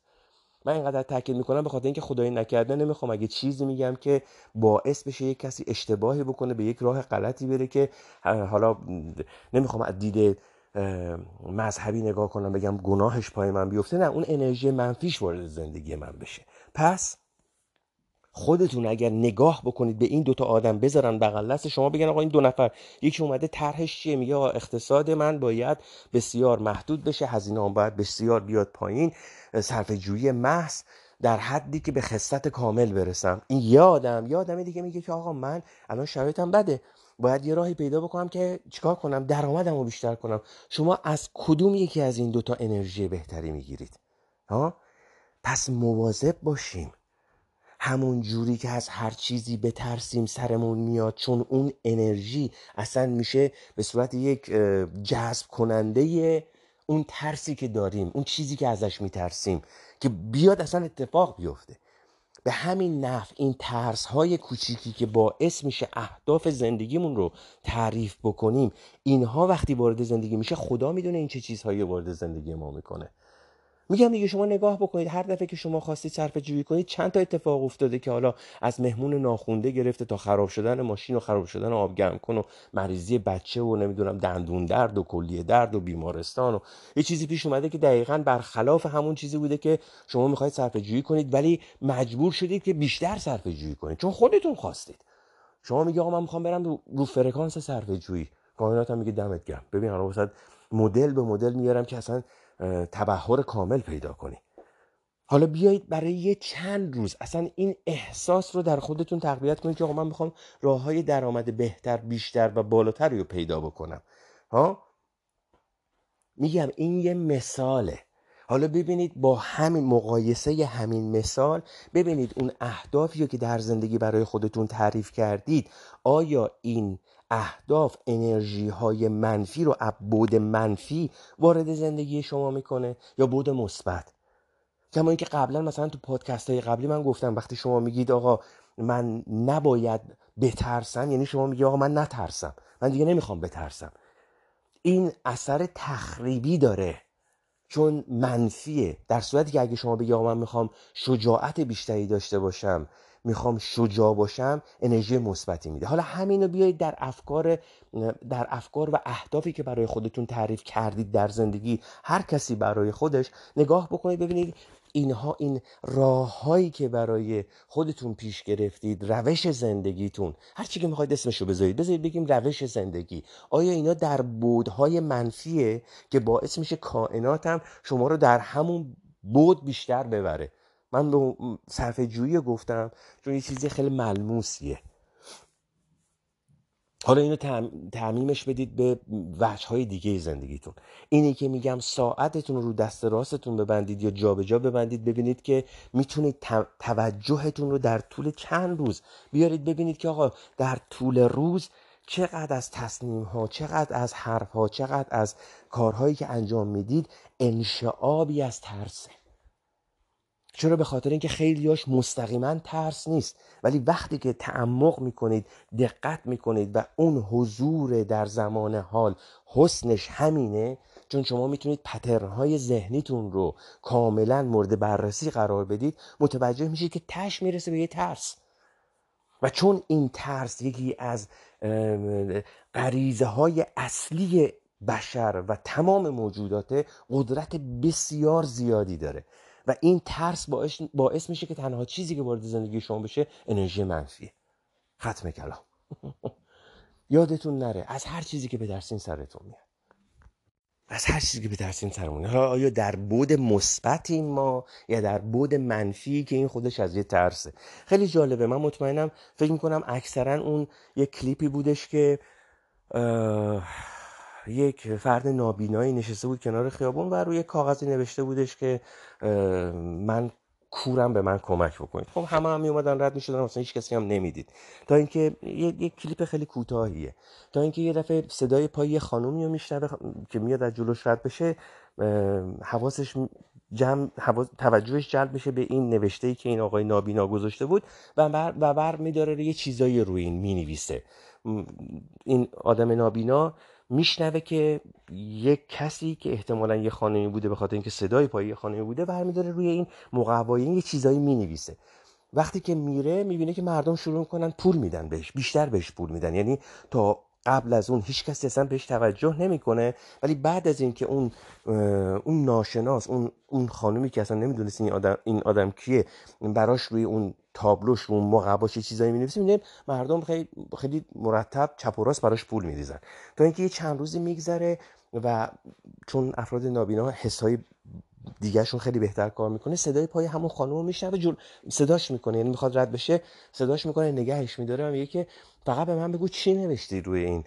من اینقدر تاکید می‌کنم به خاطر اینکه خدای نکرده نمی‌خوام اگه چیزی میگم که باعث بشه یک کسی اشتباهی بکنه به یک راه غلطی بره که حالا نمی‌خوام از دید مذهبی نگاه کنم بگم گناهش پای من بیفته نه اون انرژی منفیش وارد زندگی من بشه. پس خودتون اگر نگاه بکنید به این دوتا آدم بذارن بغل دست شما بگن آقا این دو نفر یکی اومده طرحش چیه؟ میگه اقتصاد من باید بسیار محدود بشه هزینه هم باید بسیار بیاد پایین صرف جویی محض در حدی که به خصت کامل برسم. این یادم یادم دیگه میگه که آقا من الان شرایطم بده. باید یه راهی پیدا بکنم که چیکار کنم؟ درآمدم بیشتر کنم. شما از کدوم یکی از این دوتا انرژی بهتری می‌گیرید؟ ها؟ پس مواظب باشیم همون جوری که از هر چیزی بترسیم سرمون میاد چون اون انرژی اصلا میشه به صورت یک جذب کننده اون ترسی که داریم اون چیزی که ازش میترسیم که بیاد اصلا اتفاق بیفته. به همین نحو این ترس های کوچیکی که باعث میشه اهداف زندگیمون رو تعریف بکنیم اینها وقتی وارد زندگی میشه خدا می‌دونه این چه چیزهایی وارد زندگی ما می‌کنه. میگم دیگه شما نگاه بکنید هر دفعه که شما خواستید صرفه جویی کنید چند تا اتفاق افتاده که حالا از مهمون ناخونده گرفته تا خراب شدن ماشین و خراب شدن آب گرم کن و مریضی بچه و نمی‌دونم دندون درد و کلیه درد و بیمارستان و یه چیزی پیش اومده که دقیقا برخلاف همون چیزی بوده که شما می‌خواید صرفه جویی کنید ولی مجبور شدید که بیشتر صرفه جویی کنید. چون خودتون خواستید. شما میگه آقا من می‌خوام برم رو, رو فرکانس صرفه جویی. کائنات میگه دمت گرم. ببین الان مدل به مدل میارم که اصلا تبهر کامل پیدا کنی. حالا بیایید برای یه چند روز اصلا این احساس رو در خودتون تقویت کنید که آقا من می‌خوام راه های درآمد بهتر بیشتر و بالاتر رو پیدا بکنم. ها؟ میگم این یه مثاله. حالا ببینید با همین مقایسه همین مثال ببینید اون اهدافی که در زندگی برای خودتون تعریف کردید آیا این اهداف انرژی های منفی رو بود منفی وارد زندگی شما می‌کنه یا بود مثبت. کما اینکه قبلا مثلا تو پادکست های قبلی من گفتم وقتی شما میگید آقا من نباید بترسم یعنی شما میگی آقا من نترسم. من دیگه نمی‌خوام بترسم. این اثر تخریبی داره. چون منفیه. در صورتی که اگه شما بگی آقا من می‌خوام شجاعت بیشتری داشته باشم می‌خوام شجاع باشم انرژی مثبتی میده. حالا همینو بیایید در افکار در افکار و اهدافی که برای خودتون تعریف کردید در زندگی هر کسی برای خودش نگاه بکنید. ببینید اینها این راههایی که برای خودتون پیش گرفتید روش زندگیتون. هر چی که می‌خواید اسمشو بذارید بذارید بگیم روش زندگی. آیا اینا در بودهای منفیه که باعث میشه کائناتم شما رو در همون بود بیشتر ببره؟ من به صرفه جویی گفتم چون یه چیزی خیلی ملموسیه. حالا اینو تعمیمش بدید به وجه های دیگه زندگیتون. اینی که میگم ساعتتون رو دست راستتون ببندید یا جابجا جا ببندید ببینید که می‌تونید توجهتون رو در طول چند روز بیارید ببینید که آقا در طول روز چقدر از تصمیم ها چقدر از حرف ها چقدر از کارهایی که انجام می‌دید انشعابی از ترسه. چرا به خاطر اینکه خیلیاش مستقیما ترس نیست ولی وقتی که تعمق می‌کنید دقت می‌کنید و اون حضور در زمان حال حسنش همینه چون شما می‌تونید پترنهای ذهنیتون رو کاملا مورد بررسی قرار بدید متوجه میشید که تش می‌رسه به یه ترس. و چون این ترس یکی از غریزه های اصلی بشر و تمام موجودات قدرت بسیار زیادی داره. و این ترس باعث, باعث میشه که تنها چیزی که وارد زندگی شما بشه انرژی منفیه. ختم کلام. یادتون نره از هر چیزی که بترسین سرتون میاد. از هر چیزی که بترسین سرمون حالا آیا در بود مثبتیم ما یا در بود منفی که این خودش از یه ترسه؟ خیلی جالبه. من مطمئنم فکر می‌کنم اکثرا اون یه کلیپی بودش که یک فرد نابینایی نشسته بود کنار خیابون و روی کاغذی نوشته بودش که من کورم به من کمک بکنید. خب همه هم اومدن رد می‌شدن اصلا هیچ کسی هم نمی‌دید. تا اینکه یک کلیپ خیلی کوتاهیه. تا اینکه یه دفعه صدای پای یه خانومی رو میشنوه که میاد از جلوش رد بشه حواسش جمع توجهش جلب بشه به این نوشته ای که این آقای نابینا گذاشته بود و بر, و بر میداره یه چیزایی روی این می‌نویسه. این آدم نابینا میشنوه که یک کسی که احتمالا یه خانمی بوده به خاطر اینکه صدای پای یه خانمی بوده برمیداره روی این مقوایی یه چیزایی می‌نویسه. وقتی که میره می‌بینه که مردم شروع می‌کنن پول میدن بهش بیشتر بهش پول میدن. یعنی تا قبل از اون هیچ کسی اصلا بهش توجه نمی‌کنه. ولی بعد از اینکه اون اون ناشناس اون اون خانومی که اصلا نمی‌دونست این آدم این آدم کیه براش روی اون تابلوش رو مقباش چیزایی می‌نویسه می‌بینیم مردم خیلی خیلی مرتب چپ و راست براش پول می‌ریزن. تا اینکه یه چند روزی میگذره و چون افراد نابینا حسای دیگهشون خیلی بهتر کار می‌کنه صدای پای همون خانم رو میشنوه جور صداش می‌کنه یعنی می‌خواد رد بشه صداش می‌کنه نگهش میداره. و میگه که فقط به من بگو چی نوشتی روی این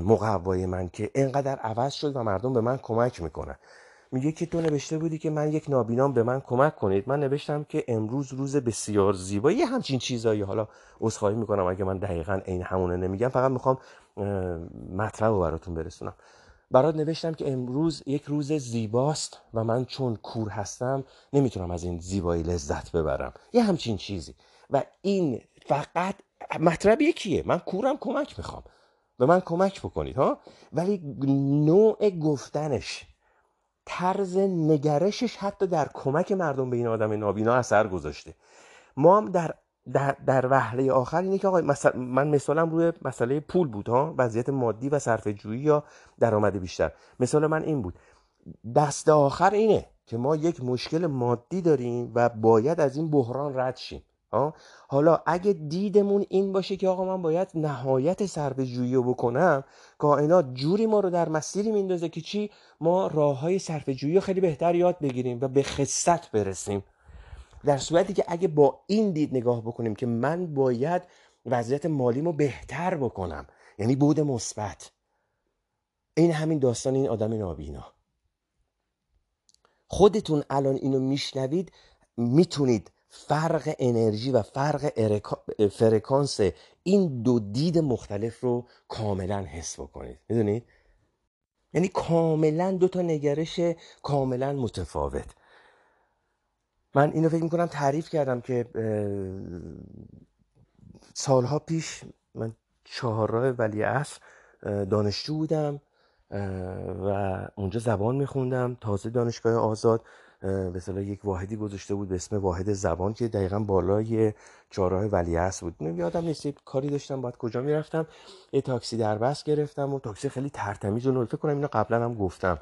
مقوای من که اینقدر عوض شد و مردم به من کمک می‌کنن. میگه که تو نوشته بودی که من یک نابینام به من کمک کنید. من نوشتم که امروز روز بسیار زیبایی. همچین چیزایی حالا عذرخواهی می‌کنم اگه من دقیقا این همونه نمیگم. فقط می‌خوام مطلب رو براتون برسونم. برات نوشتم که امروز یک روز زیباست و من چون کور هستم نمی‌تونم از این زیبایی لذت ببرم. یه همچین چیزی. و این فقط مطلب یکیه. من کورم کمک می‌خوام. به من کمک بکنید ها؟ ولی نوع گفتنش طرز نگرشش حتی در کمک مردم به این آدم نابینا اثر گذاشته. ما هم در در, در وهله آخر اینه که آقا من مثالم روی مسئله پول بود ها؟ وضعیت مادی و صرف جویی یا درآمد بیشتر. مثال من این بود. دست آخر اینه که ما یک مشکل مادی داریم و باید از این بحران رد شیم حالا اگه دیدمون این باشه که آقا من باید نهایت صرف جویی رو بکنم کائنات جوری ما رو در مسیری میندازه که چی؟ ما راه های صرف جویی رو خیلی بهتر یاد بگیریم و به خصت برسیم. در صورتی که اگه با این دید نگاه بکنیم که من باید وضعیت مالیمو بهتر بکنم یعنی بود مثبت. این همین داستان این آدم نابینا. خودتون الان اینو میشنوید می‌تونید فرق انرژی و فرق فرکانس این دو دید مختلف رو کاملا حس بکنید. می‌دونید؟ یعنی کاملا دو تا نگرش کاملا متفاوت. من اینو فکر می‌کنم تعریف کردم که سالها پیش من چهارراه ولی اصر دانشجو بودم و اونجا زبان میخوندم. تازه دانشگاه آزاد به یک واحدی گذاشته بود به اسم واحد زبان که دقیقا بالای چهارراه ولیعصر بود. یادم نیست کاری داشتم باید کجا می‌رفتم. یه تاکسی در بس گرفتم و تاکسی خیلی ترتمیز و فکر کنم اینو قبلا هم گفتم.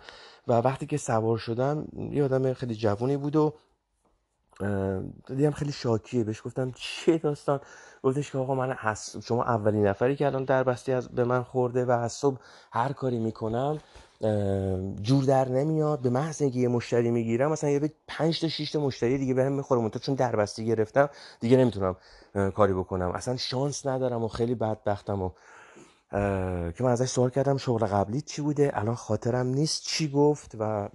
و وقتی که سوار شدم یه آدم خیلی جوونی بود و دیدم خیلی شاکیه بهش گفتم چیه داستان؟ گفتش که آقا من شما اولین نفری که الان در بستی از به من خورده و از صبح هر کاری می‌کنم جور در نمیاد به محض اینکه یه مشتری می‌گیرم مثلا یه 5 تا 6 تا مشتری دیگه بهم می‌خوره تو چون دربستی گرفتم دیگه نمی‌تونم کاری بکنم. اصلا شانس ندارم و خیلی بدبختم و که من ازش سوال کردم شغل قبلی چی بوده؟ الان خاطرم نیست چی گفت؟ و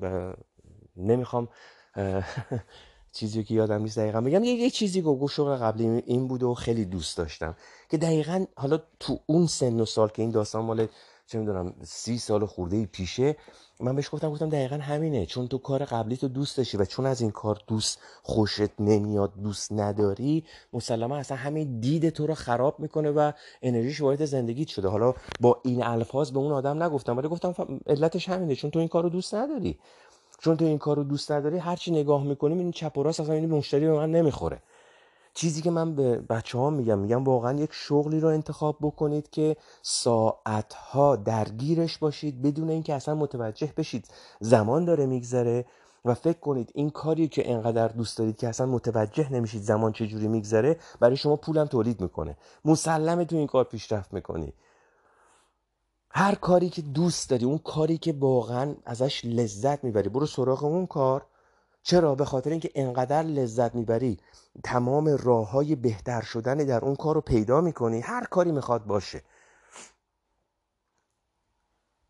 نمی‌خوام چیزی که یادم نیست دقیقا بگم. یه, چیزی گفت شغل قبلی این بود و خیلی دوست داشتم که دقیقا حالا تو اون سن و سال که این داستان مال چه می‌دونم سی سال خورده پیشه من بهش گفتم گفتم دقیقا همینه. چون تو کار قبلی تو دوست داشتی و چون از این کار دوست خوشت نمیاد دوست نداری مسلما اصلا همین دید تو رو خراب می‌کنه و انرژیش وارد زندگیت شده. حالا با این الفاظ به اون آدم نگفتم ولی گفتم علتش همینه چون تو این کار رو دوست نداری. چون تو این کار رو دوست نداری هرچی نگاه می‌کنیم این چپ و راست اصلا این مشتری به من نمی‌خوره. چیزی که من به بچه ها میگم میگم واقعا یک شغلی رو انتخاب بکنید که ساعتها درگیرش باشید بدون اینکه اصلا متوجه بشید زمان داره میگذره و فکر کنید این کاری که انقدر دوست دارید که اصلا متوجه نمیشید زمان چجوری میگذره برای شما پولم تولید می‌کنه. مسلمه تو این کار پیشرفت می‌کنی. هر کاری که دوست داری اون کاری که واقعا ازش لذت می‌بری. برو سراغ اون کار. چرا؟ به خاطر اینکه انقدر لذت می‌بری. تمام راه های بهتر شدن در اون کار رو پیدا می‌کنی. هر کاری می‌خواد باشه.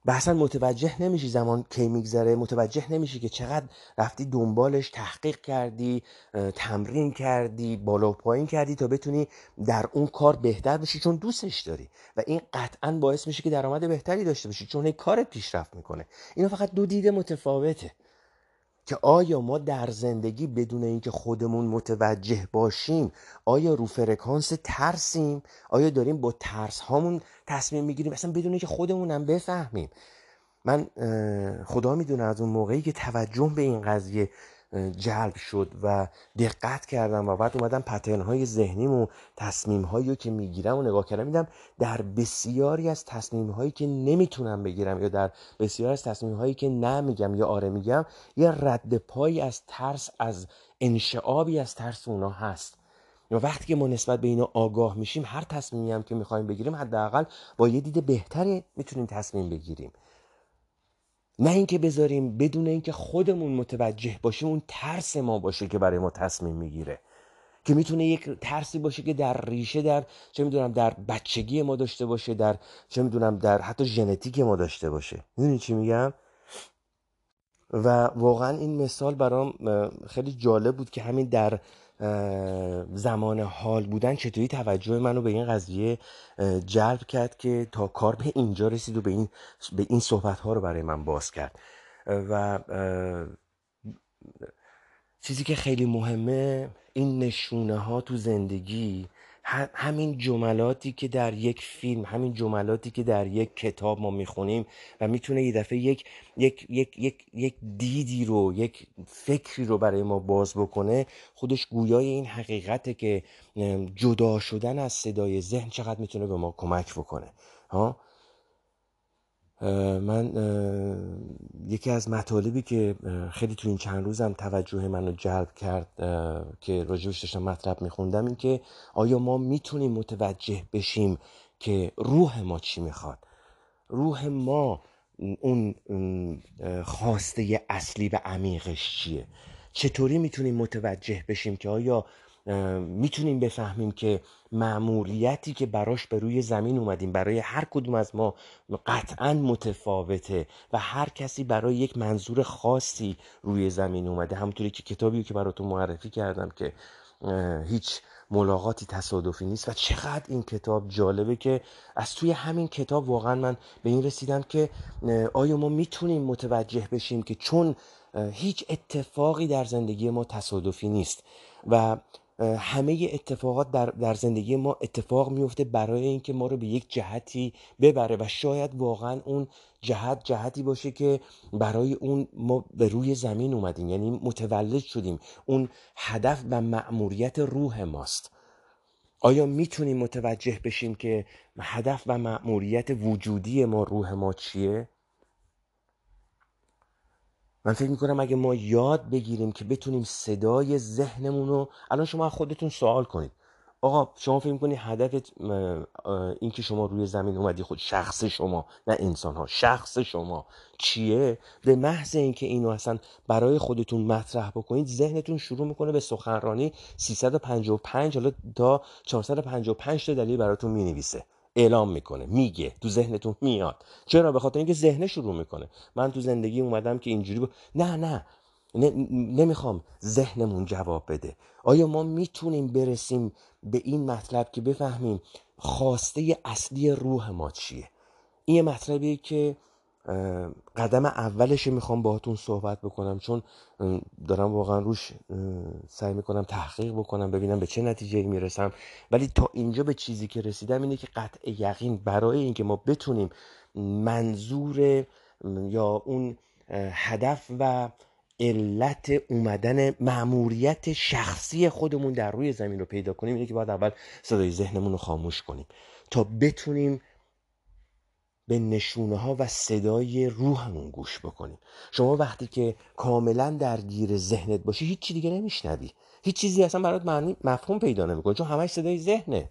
و متوجه نمیشی زمان کی میگذره متوجه نمیشی که چقدر رفتی دنبالش تحقیق کردی تمرین کردی بالا و پایین کردی تا بتونی در اون کار بهتر بشی چون دوستش داری. و این قطعا باعث میشه که درآمد بهتری داشته باشی چون کارت پیشرفت می‌کنه. اینا فقط دو دیده متفاوته. که آیا ما در زندگی بدون اینکه خودمون متوجه باشیم آیا رو فرکانس ترسیم؟ آیا داریم با ترس هامون تصمیم می‌گیریم؟ اصلا بدون اینکه خودمونم بفهمیم. من خدا می‌دونه از اون موقعی که توجه به این قضیه جلب شد و دقت کردم و بعد اومدم پترن های ذهنیم و تصمیم هایی که می‌گیرم و نگاه کردم میدم در بسیاری از تصمیم هایی که نمی‌تونم بگیرم یا در بسیاری از تصمیم هایی که نمیگم یا آره میگم یه رد پایی از ترس از انشعابی از ترس اونا هست. یا وقتی که ما نسبت به اینا آگاه میشیم هر تصمیمی هم که می‌خوایم بگیریم حداقل با یه دید بهتری می‌تونیم تصمیم بگیریم. نه اینکه بذاریم بدون اینکه خودمون متوجه باشیم اون ترس ما باشه که برای ما تصمیم می‌گیره. که می‌تونه یک ترسی باشه که در ریشه در چه می‌دونم در بچگی ما داشته باشه در چه می‌دونم در حتی ژنتیک ما داشته باشه. می‌دونی چی میگم؟ و واقعا این مثال برام خیلی جالب بود که همین در زمان حال بودن چطوری توجه منو به این قضیه جلب کرد که تا کار به اینجا رسید و به این, به این صحبت ها رو برای من باز کرد. و چیزی که خیلی مهمه این نشونه ها تو زندگی همین جملاتی که در یک فیلم همین جملاتی که در یک کتاب ما می‌خونیم و می‌تونه یه دفعه یک یک یک یک یک دیدی رو یک فکری رو برای ما باز بکنه خودش گویای این حقیقته که جدا شدن از صدای ذهن چقدر می‌تونه به ما کمک بکنه. ها؟ من یکی از مطالبی که خیلی تو این چند روزم توجه منو جلب کرد که راجبش داشتم مطلب میخوندم این که آیا ما می‌تونیم متوجه بشیم که روح ما چی می‌خواد؟ روح ما اون خواسته اصلی و عمیقش چیه؟ چطوری می‌تونیم متوجه بشیم که آیا می‌تونیم بفهمیم که معمولیتی که براش به روی زمین اومدیم برای هر کدوم از ما قطعا متفاوته و هر کسی برای یک منظور خاصی روی زمین اومده. همونطوری که کتابی که براتون معرفی کردم که هیچ ملاقاتی تصادفی نیست و چقدر این کتاب جالبه که از توی همین کتاب واقعا من به این رسیدم که آیا ما می‌تونیم متوجه بشیم که چون هیچ اتفاقی در زندگی ما تصادفی نیست و همه اتفاقات در, در زندگی ما اتفاق میفته برای اینکه ما رو به یک جهتی ببره و شاید واقعا اون جهت جهتی باشه که برای اون ما به روی زمین اومدیم یعنی متولد شدیم اون هدف و مأموریت روح ماست آیا می‌تونیم متوجه بشیم که هدف و مأموریت وجودی ما روح ما چیه؟ من فکر می‌کنم اگه ما یاد بگیریم که بتونیم صدای ذهنمون رو الان شما خودتون سوال کنید. آقا شما فکر می‌کنید هدف این که شما روی زمین اومدی خود شخص شما نه انسان ها شخص شما چیه؟ به محض اینکه اینو اصلا برای خودتون مطرح بکنید ذهنتون شروع می‌کنه به سخنرانی. 355 حالا تا 455 تا دلیل براتون می‌نویسه. اعلام می‌کنه میگه تو ذهنتون میاد. چرا؟ به خاطر اینکه ذهن شروع می‌کنه. من تو زندگی اومدم که اینجوری با... نه نه. نمی‌خوام ذهنمون جواب بده. آیا ما می‌تونیم برسیم به این مطلب که بفهمیم خواسته اصلی روح ما چیه؟ این مطلبیه که قدم اولش می‌خوام باهاتون صحبت بکنم چون دارم واقعا روش سعی می‌کنم تحقیق بکنم ببینم به چه نتیجه می‌رسم. ولی تا اینجا به چیزی که رسیدم اینه که قطع یقین برای اینکه ما بتونیم منظور یا اون هدف و علت اومدن معموریت شخصی خودمون در روی زمین رو پیدا کنیم اینه که باید اول صدای ذهنمون رو خاموش کنیم. تا بتونیم به نشونه ها و صدای روحمون گوش بکنیم. شما وقتی که کاملا درگیر ذهنت باشی هیچ چی دیگه نمیشنوی. هیچ چیزی اصلا برات معنی مفهوم پیدا نمی‌کنه چون همش صدای ذهنه.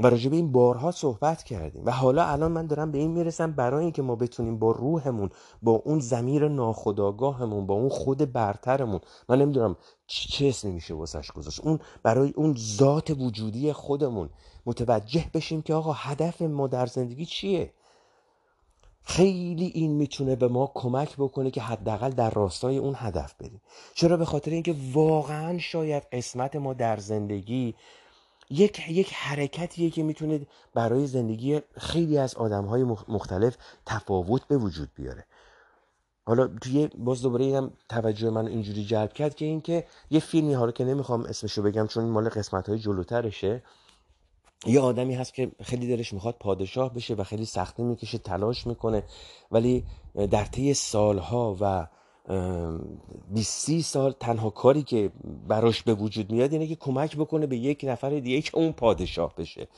و راجع این بارها صحبت کردیم. و حالا الان من دارم به این می‌رسم برای اینکه ما بتونیم با روحمون با اون زمیر ناخداگاهمون با اون خود برترمون من نمی‌دونم چه اسمی میشه واسش گذاشت. اون برای اون ذات وجودی خودمون. متوجه بشیم که آقا هدف ما در زندگی چیه. خیلی این می‌تونه به ما کمک بکنه که حداقل در راستای اون هدف بریم. چرا؟ به خاطر اینکه واقعا شاید قسمت ما در زندگی یک یک حرکتیه که می‌تونه برای زندگی خیلی از آدم های مختلف تفاوت به وجود بیاره. حالا توی باز دوباره اینم توجه من اینجوری جلب کرد که اینکه یه فیلمی حالا که نمی‌خوام اسمشو بگم چون مال قسمت های جلوترشه یه آدمی هست که خیلی دلش می‌خواد پادشاه بشه و خیلی سختی می‌کشه تلاش می‌کنه. ولی در طی سالها و 20 سال تنها کاری که براش به وجود میاد اینه که کمک بکنه به یک نفر دیگه که اون پادشاه بشه.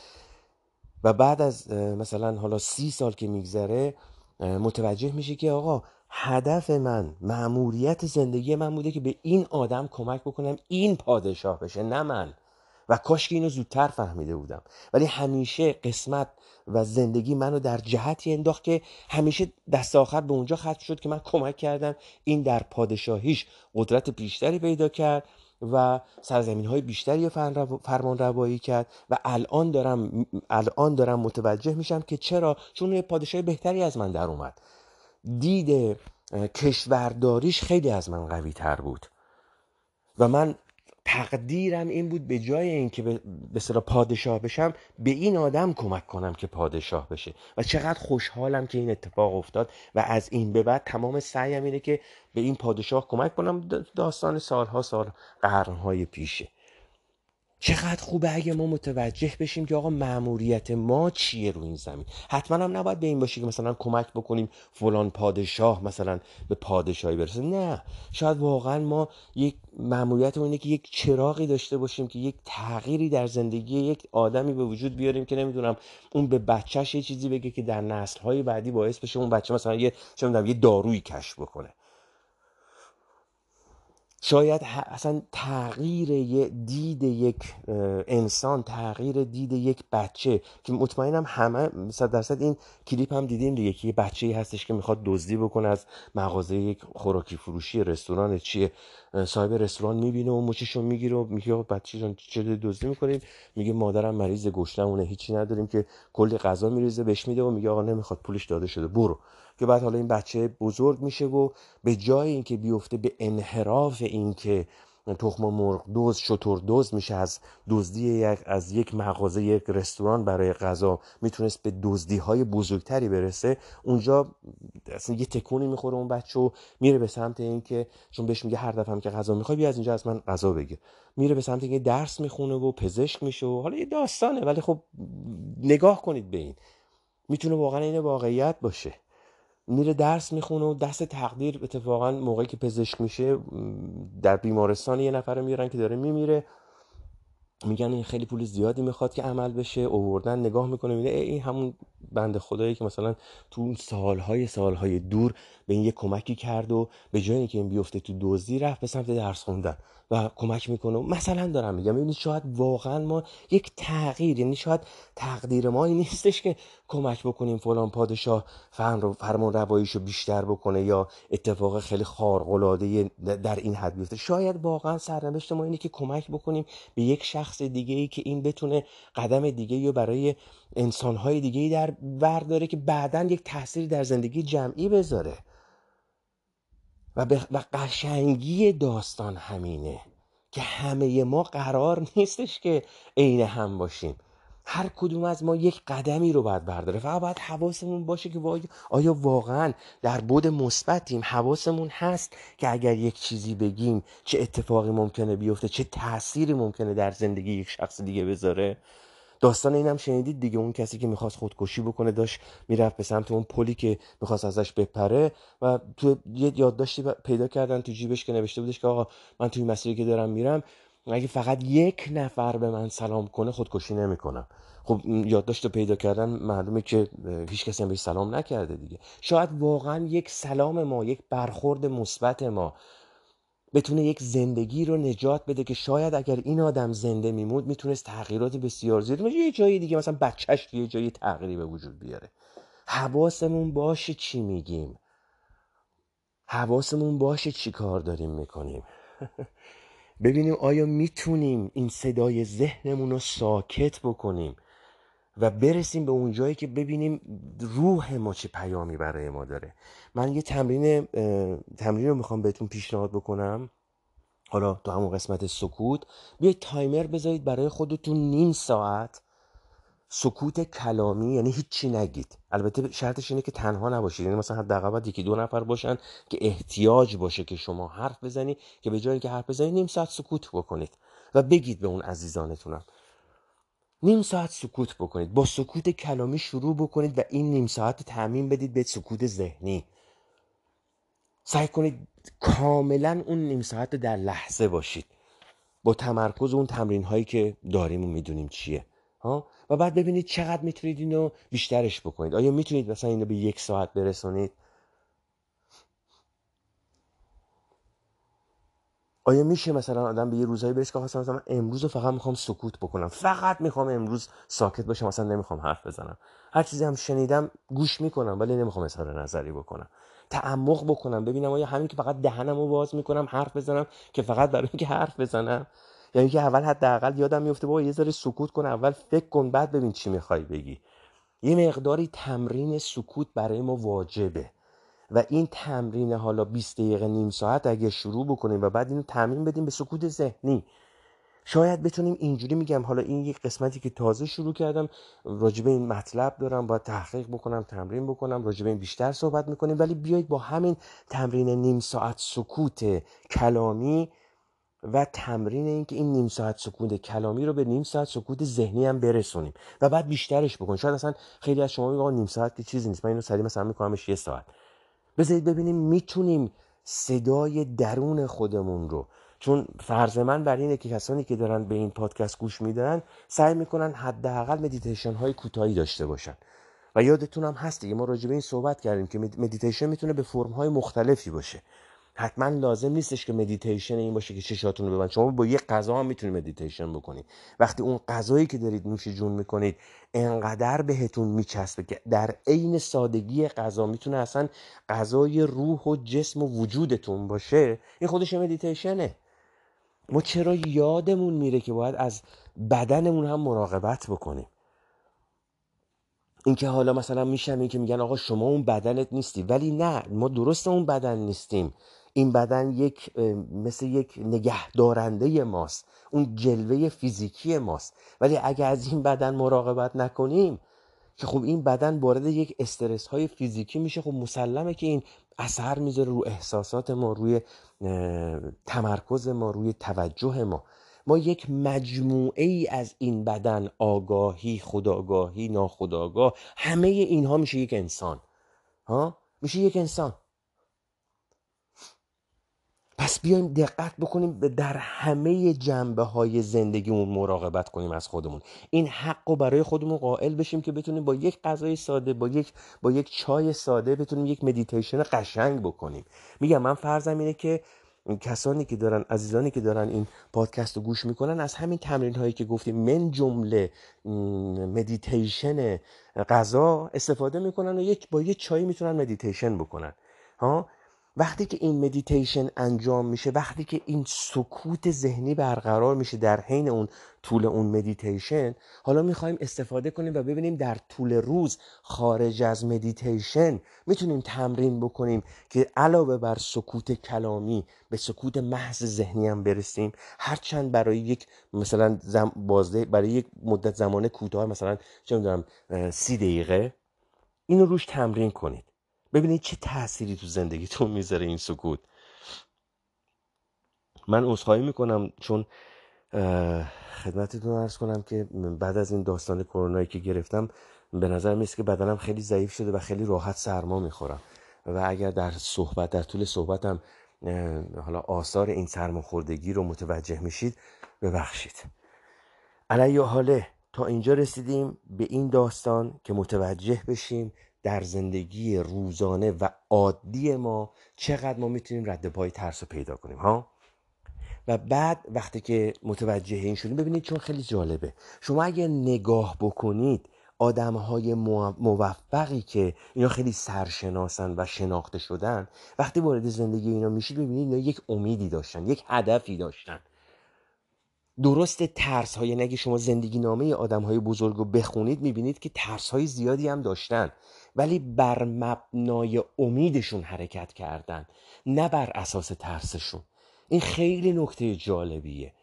و بعد از مثلا حالا سی سال که میگذره متوجه میشه که آقا هدف من معموریت زندگی من بوده که به این آدم کمک بکنم این پادشاه بشه نه من. و کاش که اینو زودتر فهمیده بودم. ولی همیشه قسمت و زندگی منو در جهتی انداخت که همیشه دست آخر به اونجا ختم شد که من کمک کردم این در پادشاهیش قدرت بیشتری پیدا کرد و سرزمین های بیشتری فرمان روایی کرد و الان دارم الان دارم متوجه میشم که چرا؟ چون یه پادشاه بهتری از من در اومد. دید کشورداریش خیلی از من قوی تر بود. و من تقدیرم این بود به جای اینکه به اصطلاح پادشاه بشم به این آدم کمک کنم که پادشاه بشه. و چقدر خوشحالم که این اتفاق افتاد. و از این به بعد تمام سعیم اینه که به این پادشاه کمک کنم. داستان سالها سال قرنهای پیشه. چقدر خوبه اگه ما متوجه بشیم که آقا مأموریت ما چیه رو این زمین. حتما هم نباید به این باشه که مثلا کمک بکنیم فلان پادشاه مثلا به پادشاهی برسه. نه. شاید واقعا ما یک مأموریت اینه که یک چراغی داشته باشیم که یک تغییری در زندگی یک آدمی به وجود بیاریم که نمی‌دونم اون به بچهش یه چیزی بگه که در نسل‌های بعدی باعث بشه اون بچه مثلا یه چه یه دارویی کشف بکنه. شاید اصلا تغییر دید یک انسان تغییر دید یک بچه که مطمئنم همه صد درصد این کلیپ هم دیدیم دیگه که یه بچه هستش که می‌خواد دزدی بکنه از مغازه یک خوراکی فروشی رستوران چیه. صاحب رستوران می‌بینه و مچشو می‌گیره و میگه بچه جان چه دزدی می‌کنیم میگه مادرم مریض گشنمونه هیچی نداریم که کلی غذا میریزه بهش میده و میگه آقا نمی‌خواد پولش داده شده برو. که بعد حالا این بچه بزرگ میشه و به جای اینکه بیفته به انحراف اینکه تخم مرغ دوز شطور دوز میشه از دزدی یک از یک مغازه یک رستوران برای غذا می‌تونست به دزدی های بزرگتری برسه. اونجا اصلا یه تکونی می‌خوره اون بچه و میره به سمت اینکه چون بهش میگه هر دفعه که غذا می‌خوای بیا از اینجا از من غذا بگیر. میره به سمت اینکه درس می‌خونه و پزشک میشه و حالا یه داستانه ولی خب نگاه کنید به این. می‌تونه واقعا این واقعیت باشه. میره درس می‌خونه و دست تقدیر اتفاقا موقعی که پزشک میشه در بیمارستان یه نفر میارن که داره میمیره. میگن این خیلی پول زیادی می‌خواد که عمل بشه. اووردن نگاه می‌کنه میگه این همون بند خدایی که مثلا تو سالهای سالهای دور به این یه کمکی کرد و به جای اینکه این بیفته تو دزدی رفت به سمت درس خوندن و کمک می‌کنه مثلا دارم میگم ببینید شاید واقعا ما یک تغییر یعنی شاید تقدیر ما این نیستش که کمک بکنیم فلان پادشاه فرمان رواییشو بیشتر بکنه یا اتفاق خیلی خارق در این حد بیفته. شاید واقعا سرنوشت ما اینه که کمک بکنیم به یک شخص دیگه ای که این بتونه قدم دیگه یا برای انسانهای دیگه ای در برداره که بعدا یک تاثیری در زندگی جمعی بذاره. و, و قشنگی داستان همینه که همه ما قرار نیستش که عین هم باشیم. هر کدوم از ما یک قدمی رو باید برداره. فقط باید حواسمون باشه که آیا واقعا در بود مثبتیم؟ حواسمون هست که اگر یک چیزی بگیم چه اتفاقی ممکنه بیفته چه تأثیری ممکنه در زندگی یک شخص دیگه بذاره؟ داستان اینم شنیدید دیگه. اون کسی که می‌خواست خودکشی بکنه داشت می‌رفت به سمت اون پلی که می‌خواست ازش بپره و تو یه یادداشتی پیدا کردن تو جیبش که نوشته بودش که آقا من توی مسیری که دارم میرم اگه فقط یک نفر به من سلام کنه خودکشی نمی‌کنم؟ خب یادداشت پیدا کردن معلومه که هیچ کسی هم بهش سلام نکرده دیگه. شاید واقعا یک سلام ما یک برخورد مثبت ما بتونه یک زندگی رو نجات بده که شاید اگر این آدم زنده میمود می‌تونست تغییرات بسیار زیادی یه جایی دیگه مثلا بچهش یه جایی تغییری به وجود بیاره. حواسمون باشه چی میگیم؟ حواسمون باشه چی کار داریم می‌کنیم؟ ببینیم آیا می‌تونیم این صدای ذهنمون رو ساکت بکنیم و برسیم به اون جایی که ببینیم روح ما چه پیامی برای ما داره. من یه تمرین تمرین رو می‌خوام بهتون پیشنهاد بکنم. حالا تو همون قسمت سکوت بیاید تایمر بذارید برای خودتون نیم ساعت. سکوت کلامی یعنی هیچی نگید. البته شرطش اینه که تنها نباشید. یعنی مثلا حداقل باید یکی دو نفر باشن که احتیاج باشه که شما حرف بزنید که به جایی که حرف بزنید نیم ساعت سکوت بکنید و بگید به اون عزیزانتونم. نیم ساعت سکوت بکنید. با سکوت کلامی شروع بکنید و این نیم ساعت تعمین بدید به سکوت ذهنی. سعی کنید کاملا اون نیم ساعت در لحظه باشید. با تمرکز اون تمرین هایی که داریم و می‌دونیم چیه. ها؟ و بعد ببینید چقدر می‌تونید اینو بیشترش بکنید. آیا می‌تونید مثلا اینو به یک ساعت برسونید؟ آیا میشه مثلا آدم به یه روزایی برسه که مثلا من امروز فقط می‌خوام سکوت بکنم. فقط می‌خوام امروز ساکت باشم مثلا نمی‌خوام حرف بزنم. هر چیزی هم شنیدم گوش می‌کنم ولی نمی‌خوام اظهار نظری بکنم. تعمق بکنم ببینم آیا همین که فقط دهنم رو باز می‌کنم حرف بزنم که فقط برای اینکه حرف بزنم. یعنی که اول حداقل یادم میفته بابا یه ذره سکوت کن اول فکر کن بعد ببین چی می‌خوای بگی. یه مقداری تمرین سکوت برای ما واجبه و این تمرین حالا 20 دقیقه نیم ساعت اگه شروع بکنیم و بعد اینو تمرین بدیم به سکوت ذهنی. شاید بتونیم اینجوری میگم حالا این یک قسمتی که تازه شروع کردم راجب این مطلب دارم باید تحقیق بکنم تمرین بکنم راجب این بیشتر صحبت می‌کنیم. ولی بیایید با همین تمرین نیم ساعت سکوت کلامی و تمرین اینکه این نیم ساعت سکوت کلامی رو به نیم ساعت سکوت ذهنی هم برسونیم و بعد بیشترش بکن. شاید اصلا خیلی از شما میگن نیم ساعت که چیزی نیست. من اینو سری مثلا میکنمش یه ساعت. بذارید ببینیم می‌تونیم صدای درون خودمون رو چون فرض من بر اینه که کسانی که دارن به این پادکست گوش میدن سعی می‌کنن حداقل مدیتیشن های کوتاهی داشته باشن. و یادتون هم هست دیگه ما راجع به این صحبت کردیم که مدیتیشن می‌تونه به فرم های مختلفی باشه. حتما لازم نیستش که مدیتیشن این باشه که چشاتون رو ببند. شما با یه غذا هم می‌تونید مدیتیشن بکنید وقتی اون غذایی که دارید نوش جون می‌کنید انقدر بهتون میچسبه که در عین سادگی غذا می‌تونه اصلا غذای روح و جسم و وجودتون باشه. این خودش مدیتیشنه ما چرا یادمون میره که باید از بدنمون هم مراقبت بکنیم؟ اینکه حالا مثلا میشم که میگن آقا شما اون بدنت نیستی. ولی نه ما درست اون بدن نیستیم. این بدن یک مثل یک نگهدارنده ماست اون جلوه فیزیکی ماست. ولی اگر از این بدن مراقبت نکنیم که خب این بدن وارد یک استرس های فیزیکی میشه خب مسلمه که این اثر می‌ذاره رو احساسات ما روی تمرکز ما روی توجه ما. ما یک مجموعه ای از این بدن آگاهی خداگاهی ناخداگاه همه اینها میشه یک انسان. ها؟ میشه یک انسان. پس بیایم دقت بکنیم در همه جنبه های زندگیمون مراقبت کنیم از خودمون. این حق رو برای خودمون قائل بشیم که بتونیم با یک غذای ساده با یک با یک چای ساده بتونیم یک مدیتیشن قشنگ بکنیم. میگم من فرضم اینه که کسانی که دارن عزیزانی که دارن این پادکست رو گوش می‌کنن از همین تمرین هایی که گفتیم من جمله مدیتیشن غذا استفاده می‌کنن و یک با یه چای می‌تونن مدیتیشن بکنن. ها؟ وقتی که این مدیتیشن انجام میشه وقتی که این سکوت ذهنی برقرار میشه در حین اون طول اون مدیتیشن حالا می‌خوایم استفاده کنیم و ببینیم در طول روز خارج از مدیتیشن می‌تونیم تمرین بکنیم که علاوه بر سکوت کلامی به سکوت محض ذهنی هم برسیم. هرچند برای یک مثلا زم بازده برای یک مدت زمان کوتاه مثلا چه می‌دونم سی دقیقه اینو روش تمرین کنید. ببینید چه تأثیری تو زندگیتون می‌ذاره این سکوت. من عذرخواهی می‌کنم چون خدمتتون ارز کنم که بعد از این داستان کرونایی که گرفتم به نظر میسه که بدنم خیلی ضعیف شده و خیلی راحت سرما می‌خورم. و اگر در صحبت در طول صحبتم حالا آثار این سرماخوردگی رو متوجه میشید ببخشید. علی حاله تا اینجا رسیدیم به این داستان که متوجه بشیم در زندگی روزانه و عادی ما چقدر ما می‌تونیم رد پای ترس رو پیدا کنیم ها؟ و بعد وقتی که متوجه این شدیم ببینید چون خیلی جالبه. شما اگه نگاه بکنید آدم های موفقی که اینا خیلی سرشناسن و شناخته شدن وقتی وارد زندگی اینا میشید ببینید اینا یک امیدی داشتن یک هدفی داشتن. درست ترس های نگه شما زندگی نامه آدم های بزرگ رو بخونید می‌بینید که ترس های زیادی هم داشتن. ولی بر مبنای امیدشون حرکت کردن نه بر اساس ترسشون. این خیلی نکته جالبیه.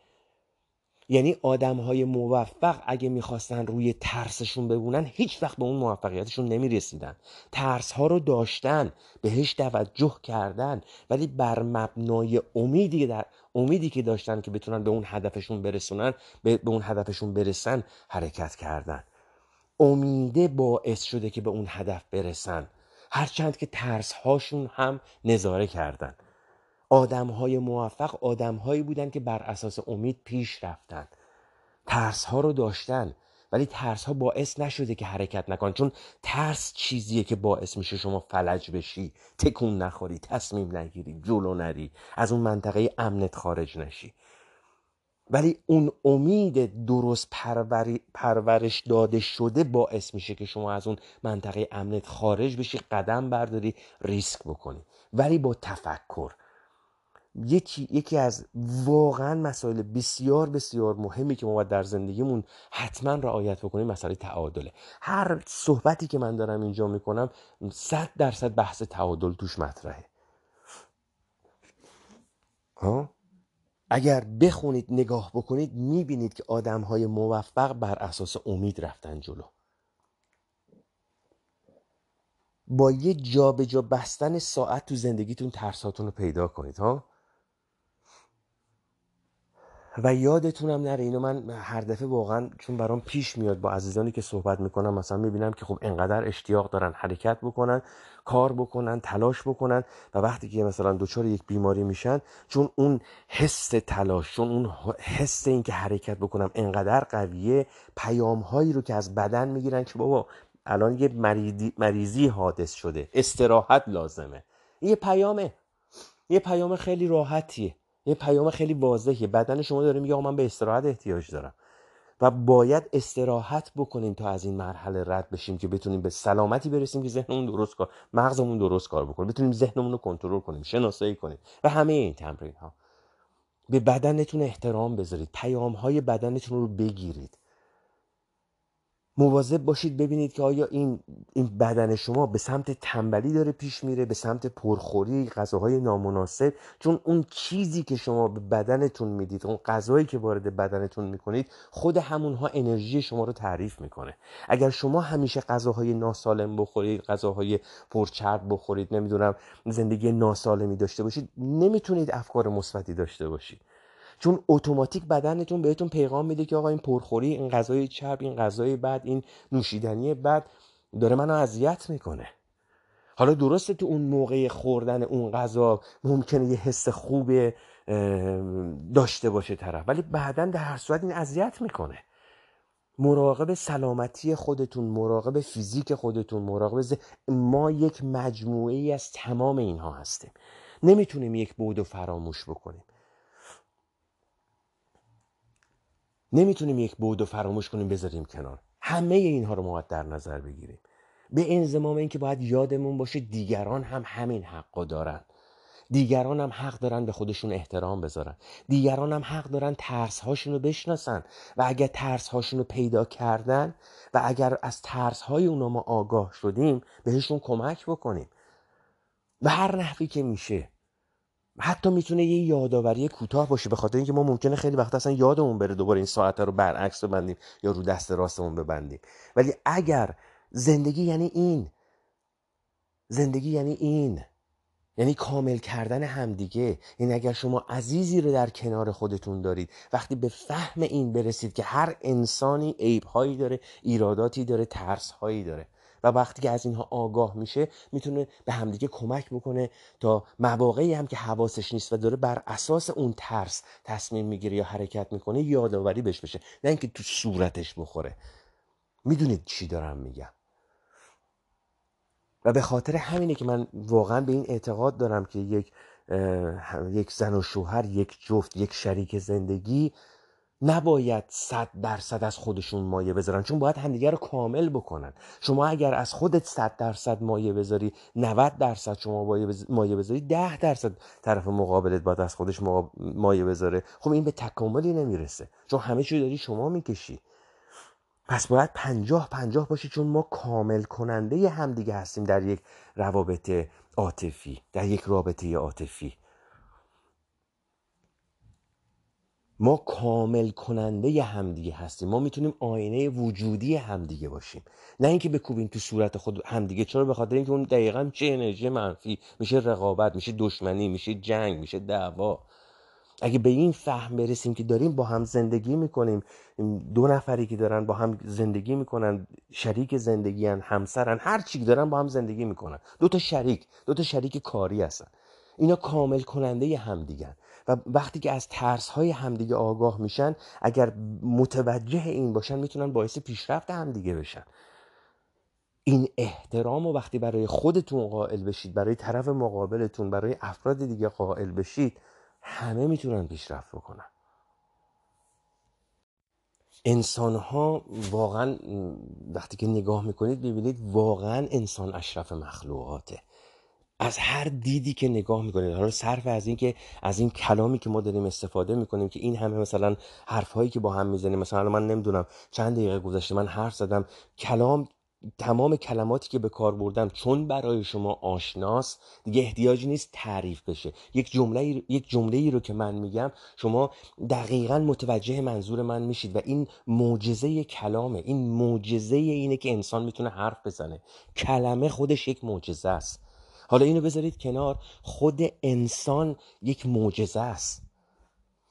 یعنی آدم های موفق اگه می‌خواستن روی ترسشون ببونن هیچ وقت به اون موفقیتشون نمی‌رسیدن. ترس ها رو داشتن بهش توجه کردن. ولی بر مبنای امیدی در امیدی که داشتن که بتونن به اون هدفشون برسونن به, اون هدفشون برسن حرکت کردن. امیده باعث شده که به اون هدف برسن. هرچند که ترس هاشون هم نظاره کردن. آدم های موفق آدم هایی بودن که بر اساس امید پیش رفتن. ترس ها رو داشتن. ولی ترس ها باعث نشده که حرکت نکن. چون ترس چیزیه که باعث میشه شما فلج بشی. تکون نخوری تصمیم نگیری جلو نری. از اون منطقه امنت خارج نشی. ولی اون امید درست پرورش داده شده باعث میشه که شما از اون منطقه امنت خارج بشی قدم برداری ریسک بکنی. ولی با تفکر. یکی, یکی از واقعا مسائل بسیار بسیار مهمی که ما باید در زندگیمون حتما رعایت بکنیم مسئله تعادله. هر صحبتی که من دارم اینجا می‌کنم صد درصد بحث تعادل توش مطرحه. ها؟ اگر بخونید نگاه بکنید می‌بینید که آدم های موفق بر اساس امید رفتن جلو. با یه جابجا جا بستن ساعت تو زندگیتون ترساتون رو پیدا کنید ها؟ و یادتونم نره اینو من هر دفعه واقعا چون برام پیش میاد با عزیزانی که صحبت می‌کنم مثلا می‌بینم که خب انقدر اشتیاق دارن حرکت بکنن کار بکنن تلاش بکنن و وقتی که مثلا دچار یک بیماری میشن چون اون حس تلاش چون اون حس این که حرکت بکنم انقدر قویه پیام هایی رو که از بدن می‌گیرن که بابا الان یه مریضی حادث شده استراحت لازمه. یه پیامه یه پیام خیلی راحتیه. یه پیام خیلی واضحه بدن شما داره میگه من به استراحت احتیاج دارم. و باید استراحت بکنیم تا از این مرحله رد بشیم که بتونیم به سلامتی برسیم که ذهنمون درست کار مغزمون درست کار بکنه. بتونیم ذهنمون رو کنترل کنیم شناسایی کنیم. و همه این تمرین ها به بدنتون احترام بذارید. پیام های بدنتون رو بگیرید. مواظب باشید ببینید که آیا این این بدن شما به سمت تنبلی داره پیش میره به سمت پرخوری غذاهای نامناسب. چون اون چیزی که شما به بدنتون می‌دید اون غذایی که وارد بدنتون می‌کنید خود همونها انرژی شما رو تعریف می‌کنه. اگر شما همیشه غذاهای ناسالم بخورید غذاهای پرچرب بخورید نمی‌دونم زندگی ناسالمی داشته باشید نمی‌تونید افکار مثبتی داشته باشید. چون اتوماتیک بدنتون بهتون پیغام میده که آقا این پرخوری این غذای چرب این غذای بد این نوشیدنی بد داره منو اذیت می‌کنه. حالا درسته تو اون موقع خوردن اون غذا ممکنه یه حس خوب داشته باشه طرف ولی بعدا در هر صورت این اذیت می‌کنه. مراقب سلامتی خودتون مراقب فیزیک خودتون مراقب ما یک مجموعه ای از تمام اینها هستیم. نمی‌تونیم یک بود و فراموش بکنیم. نمی‌تونیم یک بود و فراموش کنیم بذاریم کنار. همه اینها رو ما در نظر بگیریم. به انضمام اینکه باید یادمون باشه دیگران هم همین حقا دارن. دیگران هم حق دارن به خودشون احترام بذارن. دیگران هم حق دارن ترس هاشون رو بشناسن. و اگر ترس هاشون رو پیدا کردن و اگر از ترس های اونا ما آگاه شدیم بهشون کمک بکنیم. و هر نحوی که میشه حتی می‌تونه یه یادآوری کوتاه باشه به خاطر اینکه ما ممکنه خیلی وقت اصلا یادمون بره دوباره این ساعت رو برعکس ببندیم یا رو دست راستمون ببندیم. ولی اگر زندگی یعنی این زندگی یعنی این یعنی کامل کردن همدیگه این اگر شما عزیزی رو در کنار خودتون دارید وقتی به فهم این برسید که هر انسانی عیبهایی داره ایراداتی داره ترسهایی داره و وقتی که از اینها آگاه میشه می‌تونه به همدیگه کمک بکنه تا مواقعی هم که حواسش نیست و داره بر اساس اون ترس تصمیم می‌گیره یا حرکت می‌کنه یادآوری بهش بشه. نه اینکه تو صورتش بخوره. می‌دونید چی دارم میگم. و به خاطر همینه که من واقعا به این اعتقاد دارم که یک یک زن و شوهر یک جفت یک شریک زندگی نباید صد درصد از خودشون مایه بذارن چون باید همدیگه رو کامل بکنن. شما اگر از خودت صد درصد مایه بذاری 90 درصد شما مایه بذاری 10 درصد طرف مقابلت باید از خودش مایه بذاره. خب این به تکاملی نمی‌رسه چون همه چی داری شما می‌کشی. پس باید پنجاه پنجاه باشه چون ما کامل کننده همدیگه هستیم در یک روابط عاطفی در یک رابطه عاطفی. ما کامل کننده همدیگه هستیم. ما می‌تونیم آینه وجودی همدیگه باشیم. نه اینکه بکوبیم تو صورت خود همدیگه. چرا؟ به خاطر اینکه اون دقیقا چه انرژی منفی. میشه رقابت میشه دشمنی میشه جنگ میشه دعوا. اگه به این فهم برسیم که داریم با هم زندگی می‌کنیم دو نفری که دارن با هم زندگی می‌کنن شریک زندگی هن همسرن هر چی دارن با هم زندگی می‌کنن. دو تا شریک دو تا شریک کاری هستن. اینا کامل کننده همدیگن. و وقتی که از ترس های همدیگه آگاه میشن اگر متوجه این باشن می‌تونن باعث پیشرفت همدیگه بشن. این احترام و وقتی برای خودتون قائل بشید برای طرف مقابلتون برای افراد دیگه قائل بشید همه می‌تونن پیشرفت بکنن. انسان ها واقعا وقتی که نگاه می‌کنید ببینید واقعا انسان اشرف مخلوقاته. از هر دیدی که نگاه می‌کنید حالا صرف از این که از این کلامی که ما داریم استفاده می‌کنیم که این همه مثلا حرفهایی که با هم می‌زنیم مثلا من نمی‌دونم چند دقیقه گذشته من حرف زدم کلام تمام کلماتی که به کار بردم چون برای شما آشناس دیگه احتیاجی نیست تعریف بشه. یک جمله یک جمله ای رو که من میگم شما دقیقا متوجه منظور من میشید و این معجزه کلامه. این معجزه اینه که انسان می‌تونه حرف بزنه. کلمه خودش یک معجزه است. حالا اینو بذارید کنار. خود انسان یک معجزه است.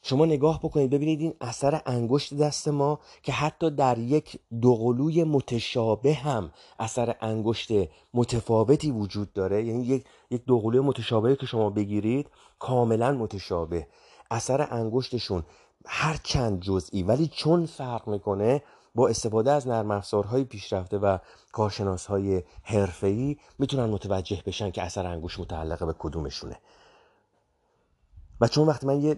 شما نگاه بکنید ببینید این اثر انگشت دست ما که حتی در یک دوقلوی متشابه هم اثر انگشت متفاوتی وجود داره. یعنی یک یک دوقلوی متشابه که شما بگیرید کاملا متشابه. اثر انگشتشون هر چند جزئی ولی چون فرق می‌کنه با استفاده از نرم افزارهای پیشرفته و کارشناسهای حرفه‌ای می‌تونن متوجه بشن که اثر انگوش متعلق به کدومشونه. و چون وقتی من یه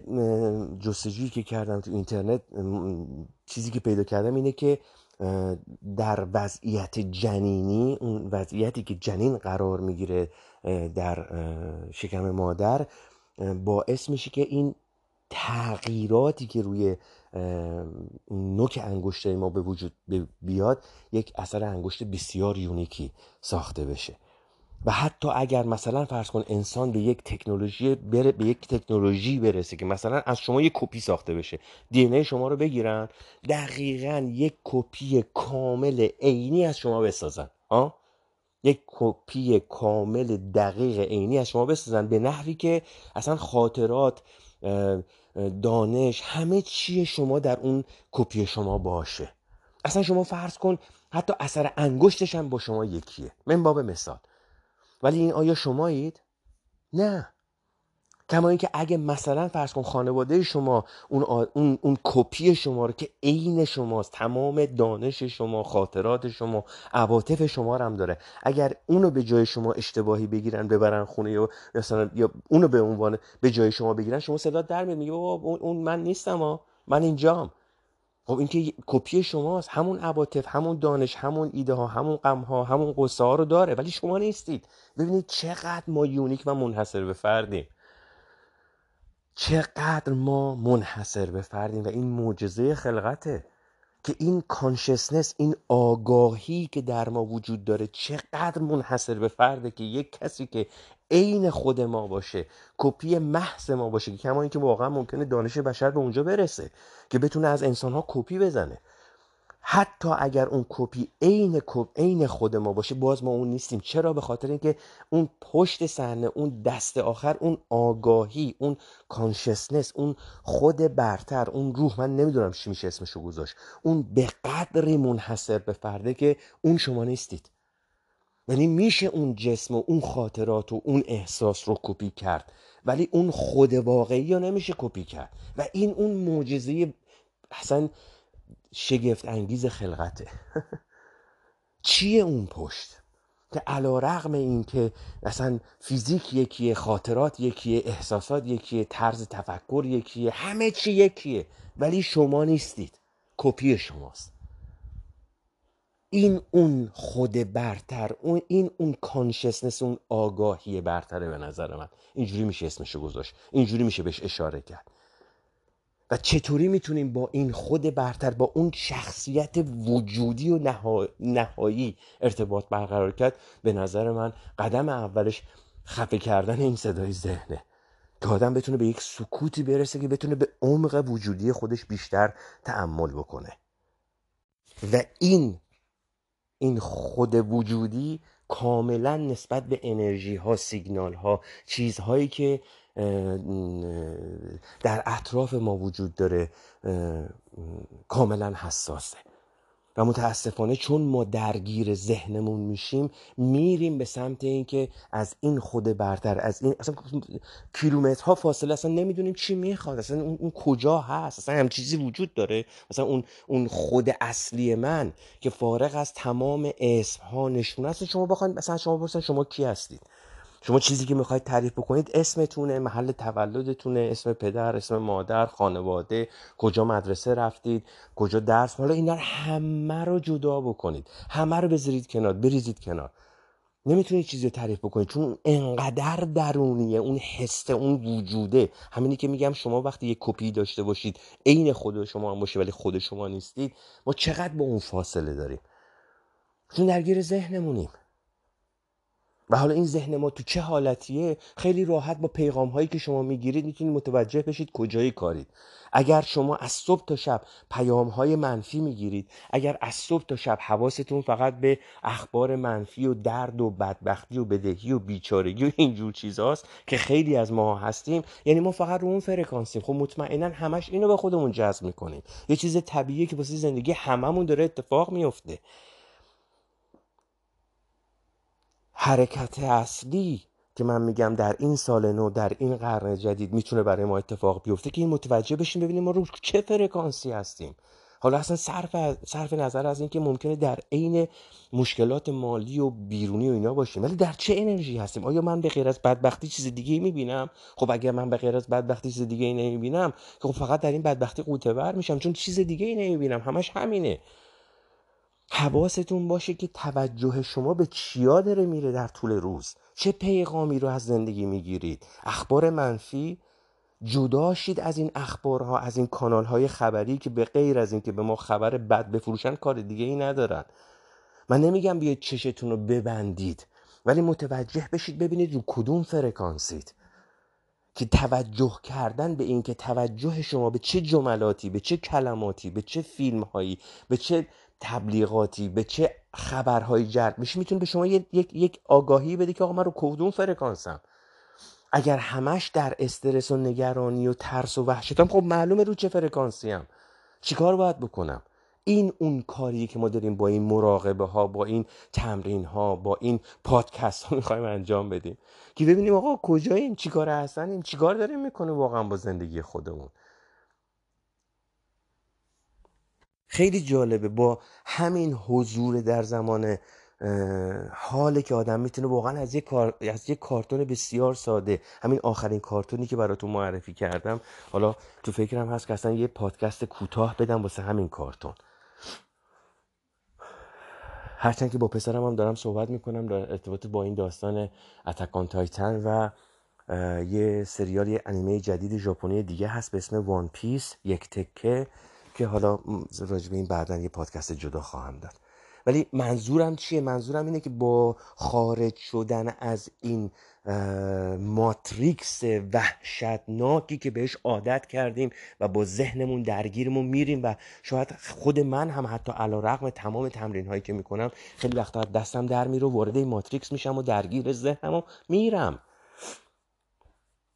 جستجویی که کردم تو اینترنت چیزی که پیدا کردم اینه که در وضعیت جنینی اون وضعیتی که جنین قرار می‌گیره در شکم مادر باعث میشه که این تغییراتی که روی نوک انگشت ما به وجود بیاد یک اثر انگشت بسیار unique ی ساخته بشه. و حتی اگر مثلا فرض کن انسان به یک تکنولوژی بره به یک تکنولوژی برسه که مثلا از شما یک کپی ساخته بشه DNA شما رو بگیرن دقیقا یک کپی کامل عینی از شما بسازن. ها یک کپی کامل دقیق عینی از شما بسازن به نحوی که اصلا خاطرات دانش همه چی شما در اون کپی شما باشه. اصلا شما فرض کن حتی اثر انگشتش هم با شما یکیه. من باب مثال. ولی این آیا شمایید؟ نه. کما اینکه اگه مثلا فرض کن خانواده شما اون, اون, اون کپی شما رو که عین شماست تمام دانش شما خاطرات شما عواطف شما رو هم داره. اگر اونو به جای شما اشتباهی بگیرن ببرن خونه یا مثلا یا اونو به عنوان به جای شما بگیرن شما صدا در میاد میگه بابا اون من نیستم ها. من اینجام. خب این که کپی شماست. همون عواطف همون دانش همون ایده ها همون غم ها همون قصه ها رو داره ولی شما نیستید. ببینید چقدر ما unique و منحصر به فردیم. چقدر ما منحصر به فردیم و این معجزه خلقته که این consciousness این آگاهی که در ما وجود داره چقدر منحصر به فرده که یک کسی که عین خود ما باشه کپی محض ما باشه که کما اینکه واقعا ممکنه دانش بشر به اونجا برسه که بتونه از انسان ها کپی بزنه. حتی اگر اون کپی عین عین خود ما باشه باز ما اون نیستیم. چرا؟ به خاطر اینکه اون پشت صحنه اون دست آخر اون آگاهی اون consciousness اون خود برتر اون روح من نمی‌دونم چی میشه اسمشو گذاشت. اون به قدری منحصر به فرده که اون شما نیستید. یعنی میشه اون جسم و اون خاطرات و اون احساس رو کپی کرد ولی اون خود واقعی رو نمیشه کپی کرد. و این اون معجزه اصلا شگفت انگیز خلقته. چیه اون پشت؟ که علا رقم این که اصلا فیزیک یکیه خاطرات یکیه احساسات یکیه طرز تفکر یکیه همه چی یکیه ولی شما نیستید. کپی شماست. این اون خود برتر اون این اون کانشسنس اون آگاهی برتره به نظر من. اینجوری میشه اسمشو گذاشت. اینجوری میشه بهش اشاره کرد. و چطوری می‌تونیم با این خود برتر با اون شخصیت وجودی و نهایی ارتباط برقرار کرد؟ به نظر من قدم اولش خفه کردن این صدای ذهنه. که آدم بتونه به یک سکوتی برسه که بتونه به عمق وجودی خودش بیشتر تعمل بکنه. و این این خود وجودی کاملا نسبت به انرژی ها سیگنال ها چیزهایی که در اطراف ما وجود داره کاملا حساسه. و متاسفانه چون ما درگیر ذهنمون میشیم میریم به سمت اینکه از این خود برتر از این اصلا کیلومترها فاصله اصلا نمی‌دونیم چی می‌خواد اصلا اون, اون کجا هست اصلا هم چیزی وجود داره مثلا اون اون خود اصلی من که فارغ از تمام اسم ها نشونه است. شما بخواید مثلا شما بپرسن شما کی هستید؟ شما چیزی که می‌خواید تعریف بکنید اسمتونه محل تولدتونه اسم پدر اسم مادر خانواده کجا مدرسه رفتید کجا درس. حالا اینا رو همه رو جدا بکنید. همه رو بذارید کنار بریزید کنار. نمی‌تونید چیزی رو تعریف بکنید چون انقدر درونیه اون حسه اون وجوده. همینی که میگم شما وقتی یه کپی داشته باشید عین خود شما هم باشه ولی خود شما نیستید ما چقدر با اون فاصله داریم؟ چون درگیر ذهنمونیم. و حالا این ذهن ما تو چه حالتیه؟ خیلی راحت با پیغام هایی که شما می‌گیرید می‌تونید متوجه بشید کجایی کارید. اگر شما از صبح تا شب پیام های منفی می‌گیرید اگر از صبح تا شب حواستون فقط به اخبار منفی و درد و بدبختی و بدهی و بیچارگی و اینجور چیزاست که خیلی از ما هستیم یعنی ما فقط رو اون فرکانسیم. خب مطمئنا همش اینو به خودمون جذب می‌کنیم. یه چیز طبیعیه که واسه زندگی هممون داره اتفاق میفته حرکت اصلی که من میگم در این سال نو در این قرن جدید می‌تونه برای ما اتفاق بیفته که این متوجه بشیم ببینیم ما رو چه فرکانسی هستیم. حالا اصلا صرف, صرف نظر از اینکه ممکنه در عین مشکلات مالی و بیرونی و اینا باشیم ولی در چه انرژی هستیم؟ آیا من به غیر از بدبختی چیز دیگه می‌بینم؟ خب اگر من به غیر از بدبختی چیز دیگه ای نمی‌بینم خب فقط در این بدبختی قوطه ور میشم چون چیز دیگه ای نمی‌بینم همش همینه. حواستون باشه که توجه شما به چیا داره میره در طول روز. چه پیغامی رو از زندگی می‌گیرید؟ اخبار منفی؟ جدا شید از این اخبارها از این کانال های خبری که به غیر از اینکه به ما خبر بد بفروشن کار دیگه ای ندارن. من نمیگم بیاید چشتون رو ببندید ولی متوجه بشید ببینید رو کدوم فرکانسید که توجه کردن به این که توجه شما به چه جملاتی به چه کلماتی به چه فیلم هایی به چه تبلیغاتی به چه خبرهایی جلب میشه؟ می‌تونه به شما یک, یک آگاهی بده که آقا من رو کدوم فرکانسم. اگر همش در استرس و نگرانی و ترس و وحشتم خب معلومه رو چه فرکانسی هم چیکار باید بکنم؟ این اون کاریه که ما داریم با این مراقبه ها با این تمرین ها با این پادکست ها می‌خوایم انجام بدیم. که ببینیم آقا کجاییم چیکار هستنیم چیکار داریم می‌کنیم واقعا با زندگی خودمون. خیلی جالبه. با همین حضور در زمان حاله که آدم می‌تونه واقعا از یک, کار... از یک کارتون بسیار ساده همین آخرین کارتونی که براتون معرفی کردم. حالا تو فکرم هست که اصلا یه پادکست کوتاه بدم واسه همین کارتون. هرچند که با پسرم هم دارم صحبت می‌کنم در ارتباط با این داستان Attack on Titan و یه سریال یه انیمه جدید ژاپنی دیگه هست به اسم One Piece یک تکه. که حالا راجب این بعدا یه پادکست جدا خواهم داد. ولی منظورم چیه؟ منظورم اینه که با خارج شدن از این matrix وحشتناکی که بهش عادت کردیم و با ذهنمون درگیرمون میریم و شاید خود من هم حتی علا رقم تمام تمرین هایی که می‌کنم خیلی وقتا دستم در میره وارد این ماتریکس میشم و درگیر ذهنم و میرم.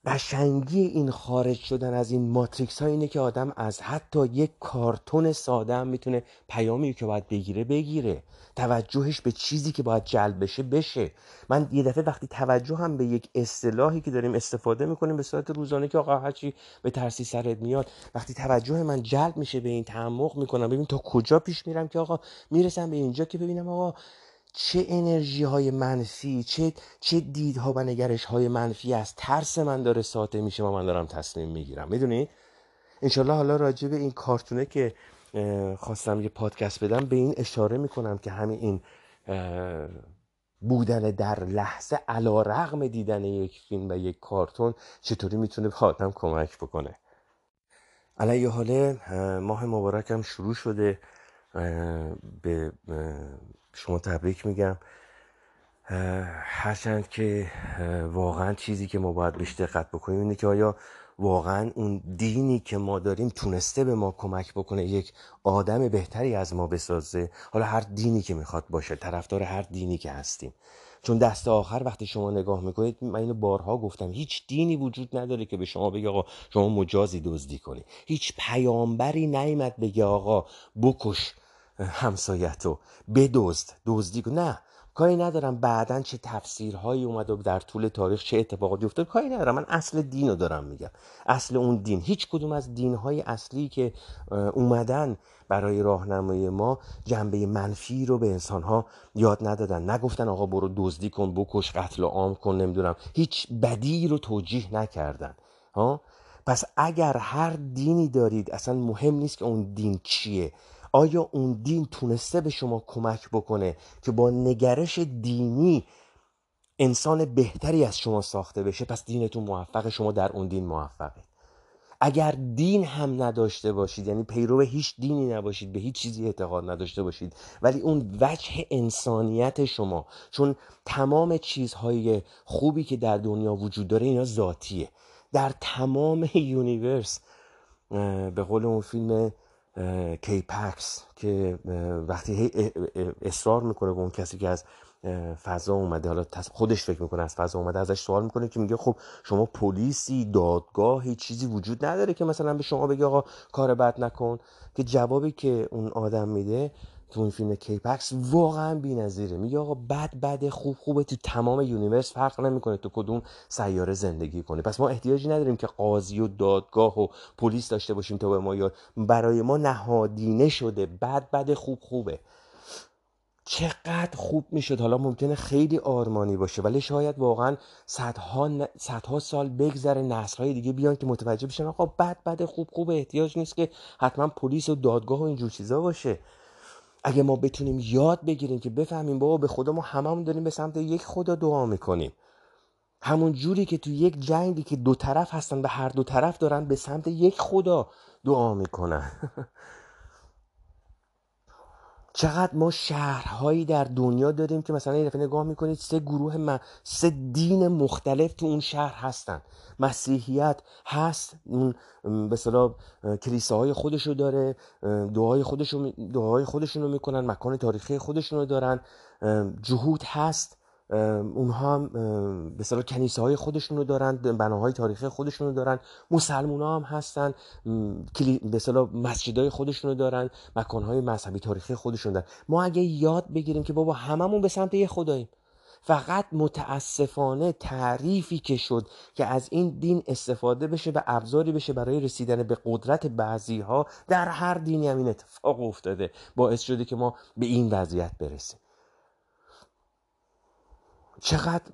قشنگی این خارج شدن از این ماتریکس ها اینه که آدم از حتی یک کارتون ساده هم می‌تونه پیامی که باید بگیره بگیره. توجهش به چیزی که باید جلب بشه بشه. من یه دفعه وقتی توجه هم به یک اصطلاحی که داریم استفاده می‌کنیم به صورت روزانه که آقا هرچی به ترسی سرت میاد وقتی توجه من جلب میشه به این تعمق می‌کنم ببین تا کجا پیش میرم که آقا می‌رسم به اینجا که ببینم آقا چه انرژی های منفی چه چه دیدها و نگرش های منفی از ترس من داره ساطع میشه و من دارم تصمیم می‌گیرم. می‌دونی؟ انشالله حالا راجع به این کارتونه که خواستم یه پادکست بدم به این اشاره می‌کنم که همین این بودن در لحظه علا رغم دیدن یک فیلم و یک کارتون چطوری می‌تونه به آدم کمک بکنه. علیه حاله ماه مبارکم شروع شده به شما تبریک میگم. هرچند که واقعا چیزی که ما باید بیشتر دقت بکنیم اینه که آیا واقعا اون دینی که ما داریم تونسته به ما کمک بکنه یک آدم بهتری از ما بسازه؟ حالا هر دینی که می‌خواد باشه طرفدار هر دینی که هستیم. چون دست آخر وقتی شما نگاه می‌کنید من اینو بارها گفتم هیچ دینی وجود نداره که به شما بگه آقا شما مجازی دزدی کنی. هیچ پیامبری نیامد بگه آقا بکش همسایتو بدزد. دزدی نه. کاری ندارم. بعدا چه تفسیرهایی اومد و در طول تاریخ چه اتفاقاتی افتاد. کاری ندارم. من اصل دین رو دارم میگم. اصل اون دین. هیچ کدوم از دینهای اصلی که اومدن برای راهنمایی ما جنبه منفی رو به انسانها یاد ندادن. نگفتن آقا برو دزدی کن بکش قتل عام کن نمی‌دونم. هیچ بدی رو توجیه نکردن. ها؟ پس اگر هر دینی دارید اصلا مهم نیست که اون دین چیه. آیا اون دین تونسته به شما کمک بکنه که با نگرش دینی انسان بهتری از شما ساخته بشه؟ پس دینتون موفقه شما در اون دین موفقه. اگر دین هم نداشته باشید یعنی پیرو هیچ دینی نباشید به هیچ چیزی اعتقاد نداشته باشید ولی اون وجه انسانیت شما چون تمام چیزهای خوبی که در دنیا وجود داره اینا ذاتیه. در تمام universe به قول اون فیلم K-PAX که وقتی اصرار می‌کنه به اون کسی که از فضا اومده. حالا خودش فکر می‌کنه از فضا اومده ازش سوال می‌کنه که میگه خب شما پلیسی دادگاهی چیزی وجود نداره که مثلا به شما بگه آقا کار بد نکن. که جوابی که اون آدم میده تو این فیلم K-PAX واقعا بی‌نظیره. میگه آقا بد بد خوب خوبه تو تمام universe فرق نمی‌کنه تو کدوم سیاره زندگی کنه پس ما احتیاجی نداریم که قاضی و دادگاه و پلیس داشته باشیم تا به ما یاد. برای ما نهادینه شده. بد بد خوب خوبه. چقدر خوب می‌شد. حالا ممکنه خیلی آرمانی باشه ولی شاید واقعا صدها, صدها سال بگذره نسلهای دیگه بیان که متوجه بشن آقا بد بد خوب خوب احتیاج نیست که حتما پلیس و دادگاه و اینجور چیزا باشه. اگه ما بتونیم یاد بگیریم که بفهمیم بابا به خدا ما هممون داریم به سمت یک خدا دعا می‌کنیم. همون جوری که تو یک جنگی که دو طرف هستن به هر دو طرف دارن به سمت یک خدا دعا می‌کنن. چقدر ما شهرهایی در دنیا داریم که مثلا یه دفعه نگاه می‌کنید سه گروه من سه دین مختلف تو اون شهر هستن. مسیحیت هست اون به اصطلاح کلیساهای خودشو داره دعای خودشو دعای خودشونو می‌کنن مکان تاریخی خودشونو دارن جهود هست. اونها هم به صلاح کنیسه های خودشون رو دارن بناهای تاریخی خودشون رو دارن مسلمان ها هم هستن به صلاح مسجد های خودشون رو دارن مکان های مذهبی تاریخی خودشون دارن. ما اگه یاد بگیریم که بابا هممون به سمت یه خداییم. فقط متاسفانه تعریفی که شد که از این دین استفاده بشه و ابزاری بشه برای رسیدن به قدرت بعضی ها در هر دینی هم این اتفاق افتاده. باعث شده که ما به این وضعیت برسیم. چقدر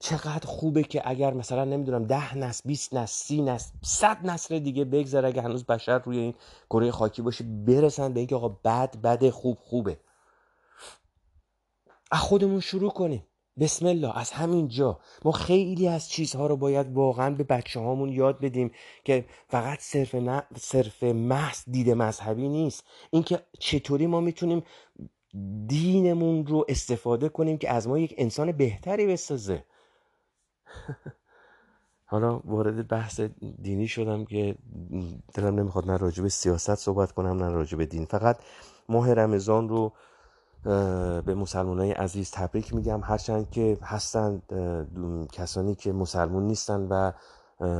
چقدر خوبه که اگر مثلا نمی‌دونم ده نسل 20 نسل سی نسل صد نسل دیگه بگذره اگه هنوز بشر روی این کره خاکی باشه برسن به اینکه آقا بد بد خوب خوبه. از خودمون شروع کنیم. بسم الله. از همین جا. ما خیلی از چیزها رو باید واقعا به بچه هامون یاد بدیم که فقط صرف, نه، صرف محض دید مذهبی نیست. اینکه چطوری ما می‌تونیم دینمون رو استفاده کنیم که از ما یک انسان بهتری بسازه. حالا وارد بحث دینی شدم که دلم نمی‌خواد نه راجع به سیاست صحبت کنم نه راجع به دین. فقط ماه رمضان رو به مسلمان های عزیز تبریک میگم. هرچند که هستند کسانی که مسلمون نیستن و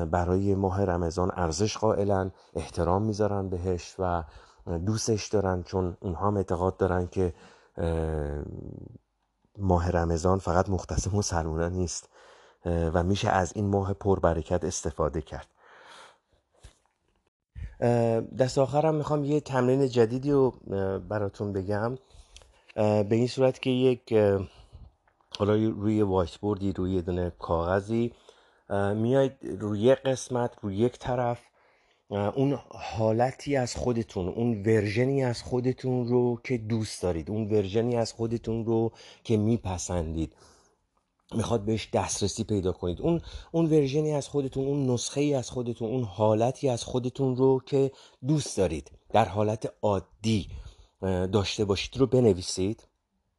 برای ماه رمضان ارزش قائلن احترام می‌ذارن بهش و دوستش دارن چون اونها هم اعتقاد دارن که ماه رمضان فقط مختص مسلمانان نیست و میشه از این ماه پربرکت استفاده کرد. دست آخرم می‌خوام یه تمرین جدیدی رو براتون بگم. به این صورت که یک حالا روی وایت بوردی روی دونه کاغذی میاید روی قسمت روی یک طرف اون حالتی از خودتون اون ورژنی از خودتون رو که دوست دارید اون ورژنی از خودتون رو که میپسندید می‌خواد بهش دسترسی پیدا کنید. اون اون ورژنی از خودتون اون نسخه ای از خودتون اون حالتی از خودتون رو که دوست دارید در حالت عادی داشته باشید رو بنویسید.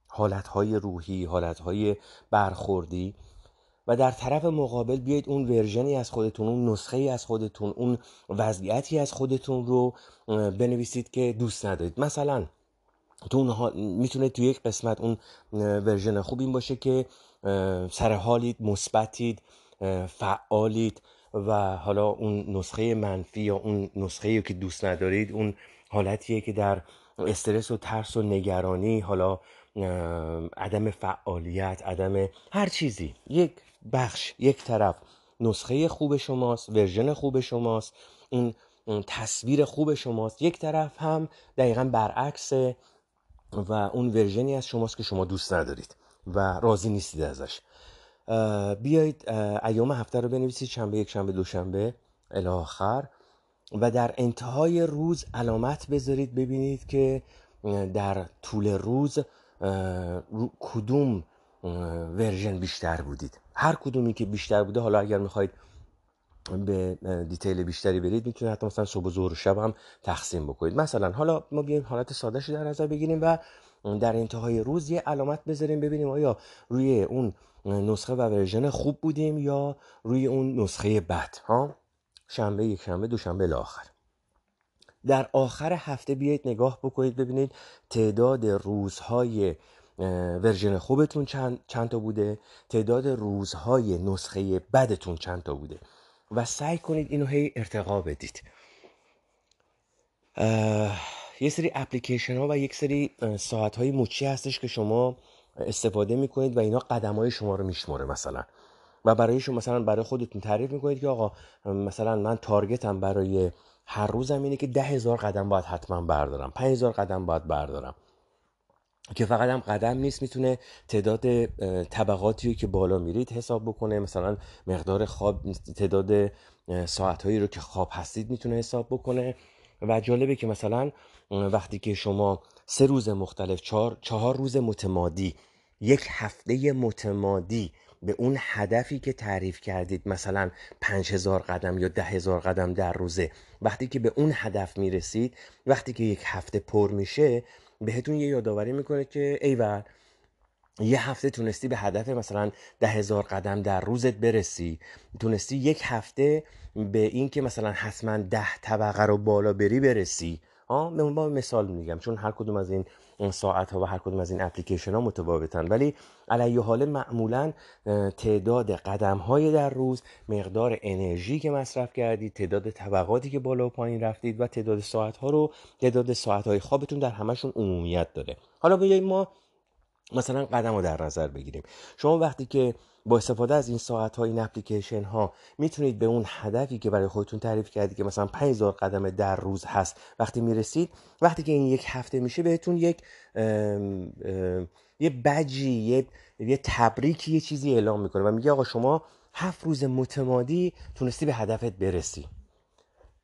حالتهای روحی حالتهای برخوردی. و در طرف مقابل بیاید اون ورژنی از خودتون اون نسخه ای از خودتون اون وضعیتی از خودتون رو بنویسید که دوست ندارید. مثلا تو اون می‌تونه تو یک قسمت اون version خوب این باشه که سر حالید مثبتید فعالید و حالا اون نسخه منفی یا اون نسخه که دوست ندارید اون حالتیه که در استرس و ترس و نگرانی حالا عدم فعالیت عدم هر چیزی یک بخش. یک طرف نسخه خوب شماست version خوب شماست این تصویر خوب شماست. یک طرف هم دقیقا برعکس و اون ورژنی از شماست که شما دوست ندارید و راضی نیستید ازش. بیایید ایام هفته رو بنویسید شنبه یک شنبه دوشنبه الاخر و در انتهای روز علامت بذارید ببینید که در طول روز کدوم ورژن بیشتر بودید. هر کدومی که بیشتر بوده حالا اگر می‌خواید به detail بیشتری برید می‌تونید حتی مثلا صبح و ظهر و شب هم تقسیم بکنید. مثلا حالا ما بیایم حالت سادهش در نظر بگیریم و در انتهای روز یه علامت بذاریم ببینیم آیا روی اون نسخه و version خوب بودیم یا روی اون نسخه بد ها؟ شنبه یک شنبه دوشنبه آخر. در آخر هفته بیایید نگاه بکنید ببینید تعداد روزهای version خوبتون چند, چند تا بوده؟ تعداد روزهای نسخه بدتون چند تا بوده؟ و سعی کنید اینو هی ارتقا بدید. یه سری اپلیکیشن ها و یک سری ساعت های موچی هستش که شما استفاده می‌کنید و اینا قدم های شما رو میشماره مثلا. و برای شما مثلا برای خودتون تعریف می‌کنید که آقا مثلا من تارگتم برای هر روزم اینه که ده هزار قدم باید حتما بردارم پنج هزار قدم باید بردارم. که فقط هم قدم نیست می‌تونه تعداد طبقاتی که بالا میرید حساب بکنه. مثلا مقدار خواب تعداد ساعتهایی رو که خواب هستید می‌تونه حساب بکنه. و جالبه که مثلا وقتی که شما سه روز مختلف چهار, چهار روز متمادی یک هفته متمادی به اون هدفی که تعریف کردید مثلا پنج هزار قدم یا ده هزار قدم در روزه وقتی که به اون هدف می‌رسید وقتی که یک هفته پر میشه بهتون یه یادآوری می‌کنه که ایول یه هفته تونستی به هدف مثلا ده هزار قدم در روزت برسی. تونستی یک هفته به این که مثلا حتما ده طبقه رو بالا بری برسی. آه به با مثال میگم چون هر کدوم از این ساعت ها و هر کدوم از این اپلیکیشن ها متفاوتن. ولی علیه حال معمولا تعداد قدم های در روز مقدار انرژی که مصرف کردید تعداد طبقاتی که بالا و پایین رفتید و تعداد ساعت ها رو تعداد ساعت های خوابتون در همشون عمومیت داره. حالا بیاییم ما مثلا قدم رو در نظر بگیریم. شما وقتی که با استفاده از این ساعت ها این اپلیکیشن ها می‌تونید به اون هدفی که برای خودتون تعریف کردید که مثلا 5000 قدم در روز هست وقتی می‌رسید وقتی که این یک هفته میشه بهتون یک یه بجی یه, یه تبریکی یه چیزی اعلام می‌کنه و میگه آقا شما هفت روز متمادی تونستی به هدفت برسی.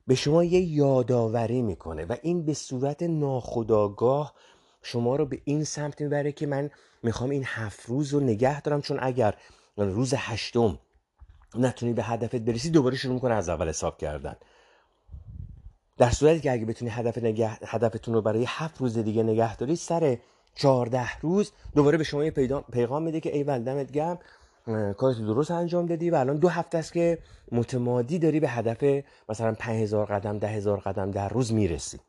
به شما یه یادآوری می‌کنه و این به صورت ناخودآگاه شما رو به این سمت می‌بره که من می‌خوام این هفت روز رو نگه دارم. چون اگر روز هشتم نتونی به هدفت برسی دوباره شروع می‌کنه از اول حساب کردن. در صورتی که اگه بتونی هدف نگه... هدفتون رو برای هفت روز دیگه نگه داری سر چهارده روز دوباره به شما یه پیغام میده که ای دمت گرم کارت درست انجام دادی و الان دو هفته است که متمادی داری به هدف مثلا 5000 قدم ده هزار قدم در روز می‌رسی.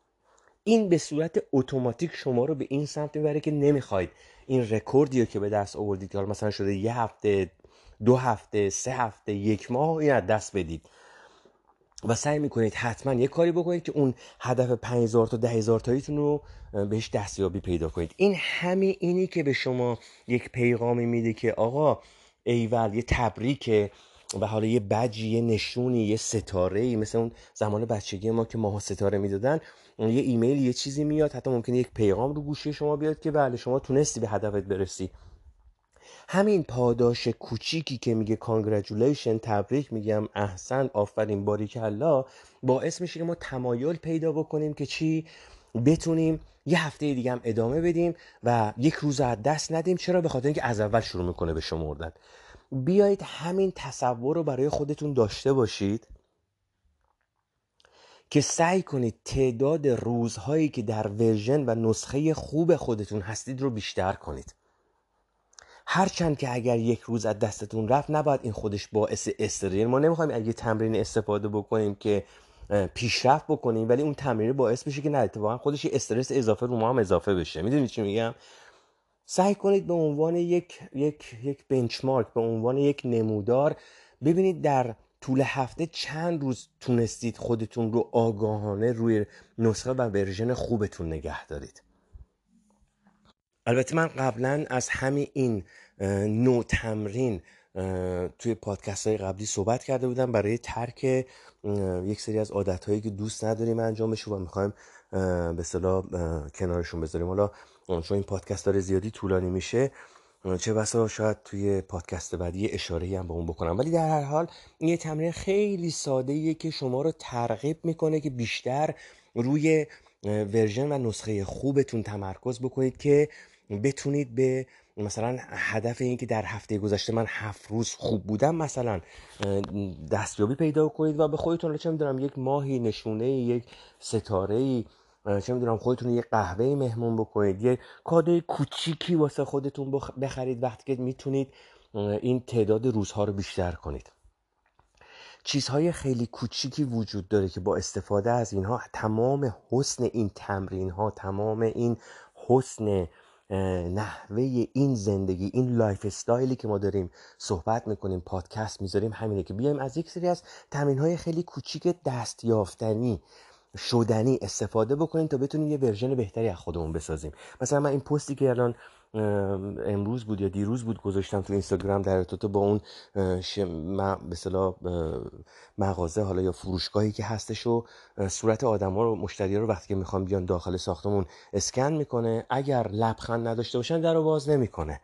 این به صورت اتوماتیک شما رو به این سمت می‌بره که نمی‌خواید این رکوردی رو که به دست آوردید که مثلا شده یه هفته دو هفته سه هفته یک ماه این دست بدید. و سعی می‌کنید حتما یه کاری بکنید که اون هدف 5000 تا 10000 تاییتون رو بهش دستیابی پیدا کنید. این همه اینی که به شما یک پیغامی میده که آقا ایول یه تبریکه و حالا یه بجی یه نشونی یه ستاره ای مثل اون زمان بچگی ما که ماها ستاره می‌دادن یه ایمیل یه چیزی میاد حتی ممکنه یک پیغام رو گوشی شما بیاد که بله شما تونستی به هدفت برسی. همین پاداش کوچیکی که میگه congratulation تبریک میگم احسن آفرین باریکلا باعث میشه که ما تمایل پیدا بکنیم که چی؟ بتونیم یه هفته دیگه هم ادامه بدیم و یک روز از دست ندیم. چرا؟ به خاطر اینکه از اول شروع می‌کنه به شمردن. بیایید همین تصور رو برای خودتون داشته باشید که سعی کنید تعداد روزهایی که در ورژن و نسخه خوب خودتون هستید رو بیشتر کنید. هرچند که اگر یک روز از دستتون رفت نباید این خودش باعث استرس ما نمی‌خوایم اگه تمرین استفاده بکنیم که پیشرفت بکنیم ولی اون تمرین باعث بشه که نه اتفاقا خودش استرس اضافه رو ما هم اضافه بشه. می‌دونید چی میگم؟ سعی کنید به عنوان یک یک یک بنچمارک به عنوان یک نمودار ببینید در طول هفته چند روز تونستید خودتون رو آگاهانه روی نسخه و ورژن خوبتون نگه دارید. البته من قبلا از همین این نوع تمرین توی پادکست های قبلی صحبت کرده بودم برای ترک یک سری از عادت هایی که دوست نداریم انجامش و می‌خوایم به صلاح کنارشون بذاریم. حالا چون این پادکست داره زیادی طولانی میشه. چه بسا شاید توی پادکست بعدی اشاره هم به اون بکنم. ولی در هر حال این یه تمرین خیلی ساده ایه که شما رو ترغیب می‌کنه که بیشتر روی ورژن و نسخه خوبتون تمرکز بکنید که بتونید به مثلا هدف این که در هفته گذشته من هفت روز خوب بودم مثلا دستیابی پیدا کنید و به خودتون چه می‌دونم یک ماهی نشونه یک ستاره ای چه می‌دونم خودتون یه قهوه مهمون بکنید یه کادوی کوچیکی واسه خودتون بخرید وقتی که می‌تونید این تعداد روزها رو بیشتر کنید. چیزهای خیلی کوچیکی وجود داره که با استفاده از اینها تمام حسن این تمرین ها تمام این حسن نحوه این زندگی این lifestyle ی که ما داریم صحبت می‌کنیم پادکست می‌ذاریم همینه که بیایم از یک سری از تمرین های خیلی کوچیک دستیافتنی شدنی استفاده بکنیم تا بتونیم یه ورژن بهتری از خودمون بسازیم. مثلا من این پستی که الان امروز بود یا دیروز بود گذاشتم تو اینستاگرام در ارتباط با اون به صلاح مغازه حالا یا فروشگاهی که هستش و صورت آدما رو مشتری رو وقتی که می‌خوان بیان داخل ساختمون اسکن می‌کنه اگر لبخند نداشته باشن در رو باز نمی‌کنه.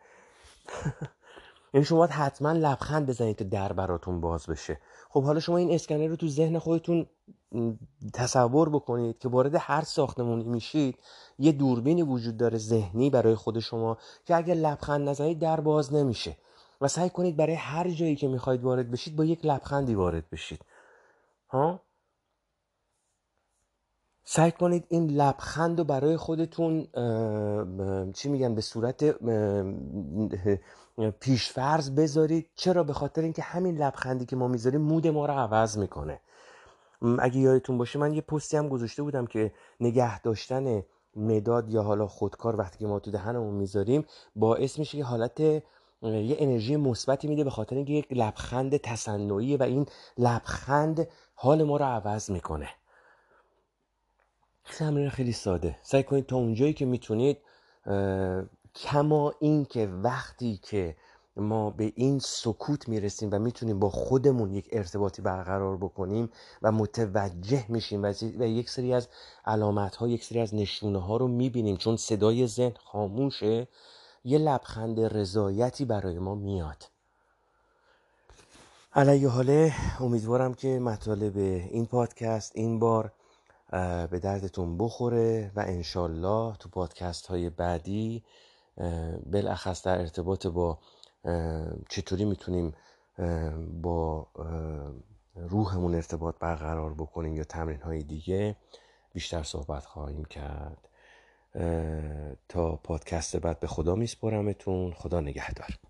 یعنی شما باید حتما لبخند بزنید تا در براتون باز بشه. خب حالا شما این اسکنر رو تو ذهن خودتون تصور بکنید که وارد هر ساختمونی میشید یه دوربینی وجود داره ذهنی برای خود شما که اگر لبخند نزنید در باز نمیشه. و سعی کنید برای هر جایی که می‌خواید وارد بشید با یک لبخندی وارد بشید. ها؟ سعی کنید این لبخند رو برای خودتون چی میگن به صورت پیشفرز بذارید. چرا؟ به خاطر اینکه همین لبخندی که ما می‌ذاریم مود ما رو عوض می‌کنه. اگه یادتون باشه من یه پستی هم گذاشته بودم که نگه داشتن مداد یا حالا خودکار وقتی که ما تو دهنمون می‌ذاریم باعث میشه که حالت یه انرژی مثبتی میده به خاطر اینکه یک لبخند تصنعی و این لبخند حال ما رو عوض می‌کنه. تمرین خیلی ساده. سعی کنید تا اونجایی که می‌تونید کما این که وقتی که ما به این سکوت می‌رسیم و می‌تونیم با خودمون یک ارتباطی برقرار بکنیم و متوجه میشیم و یک سری از علامت ها یک سری از نشونه ها رو می‌بینیم. چون صدای ذهن خاموشه یه لبخند رضایتی برای ما میاد. علیه حاله امیدوارم که مطالب این پادکست این بار به دردتون بخوره و انشالله تو پادکست های بعدی بالاخص در ارتباط با چطوری می‌تونیم با روحمون ارتباط برقرار بکنیم یا تمرین های دیگه بیشتر صحبت خواهیم کرد. تا پادکست بعد به خدا میسپرمتون خدا نگهدار.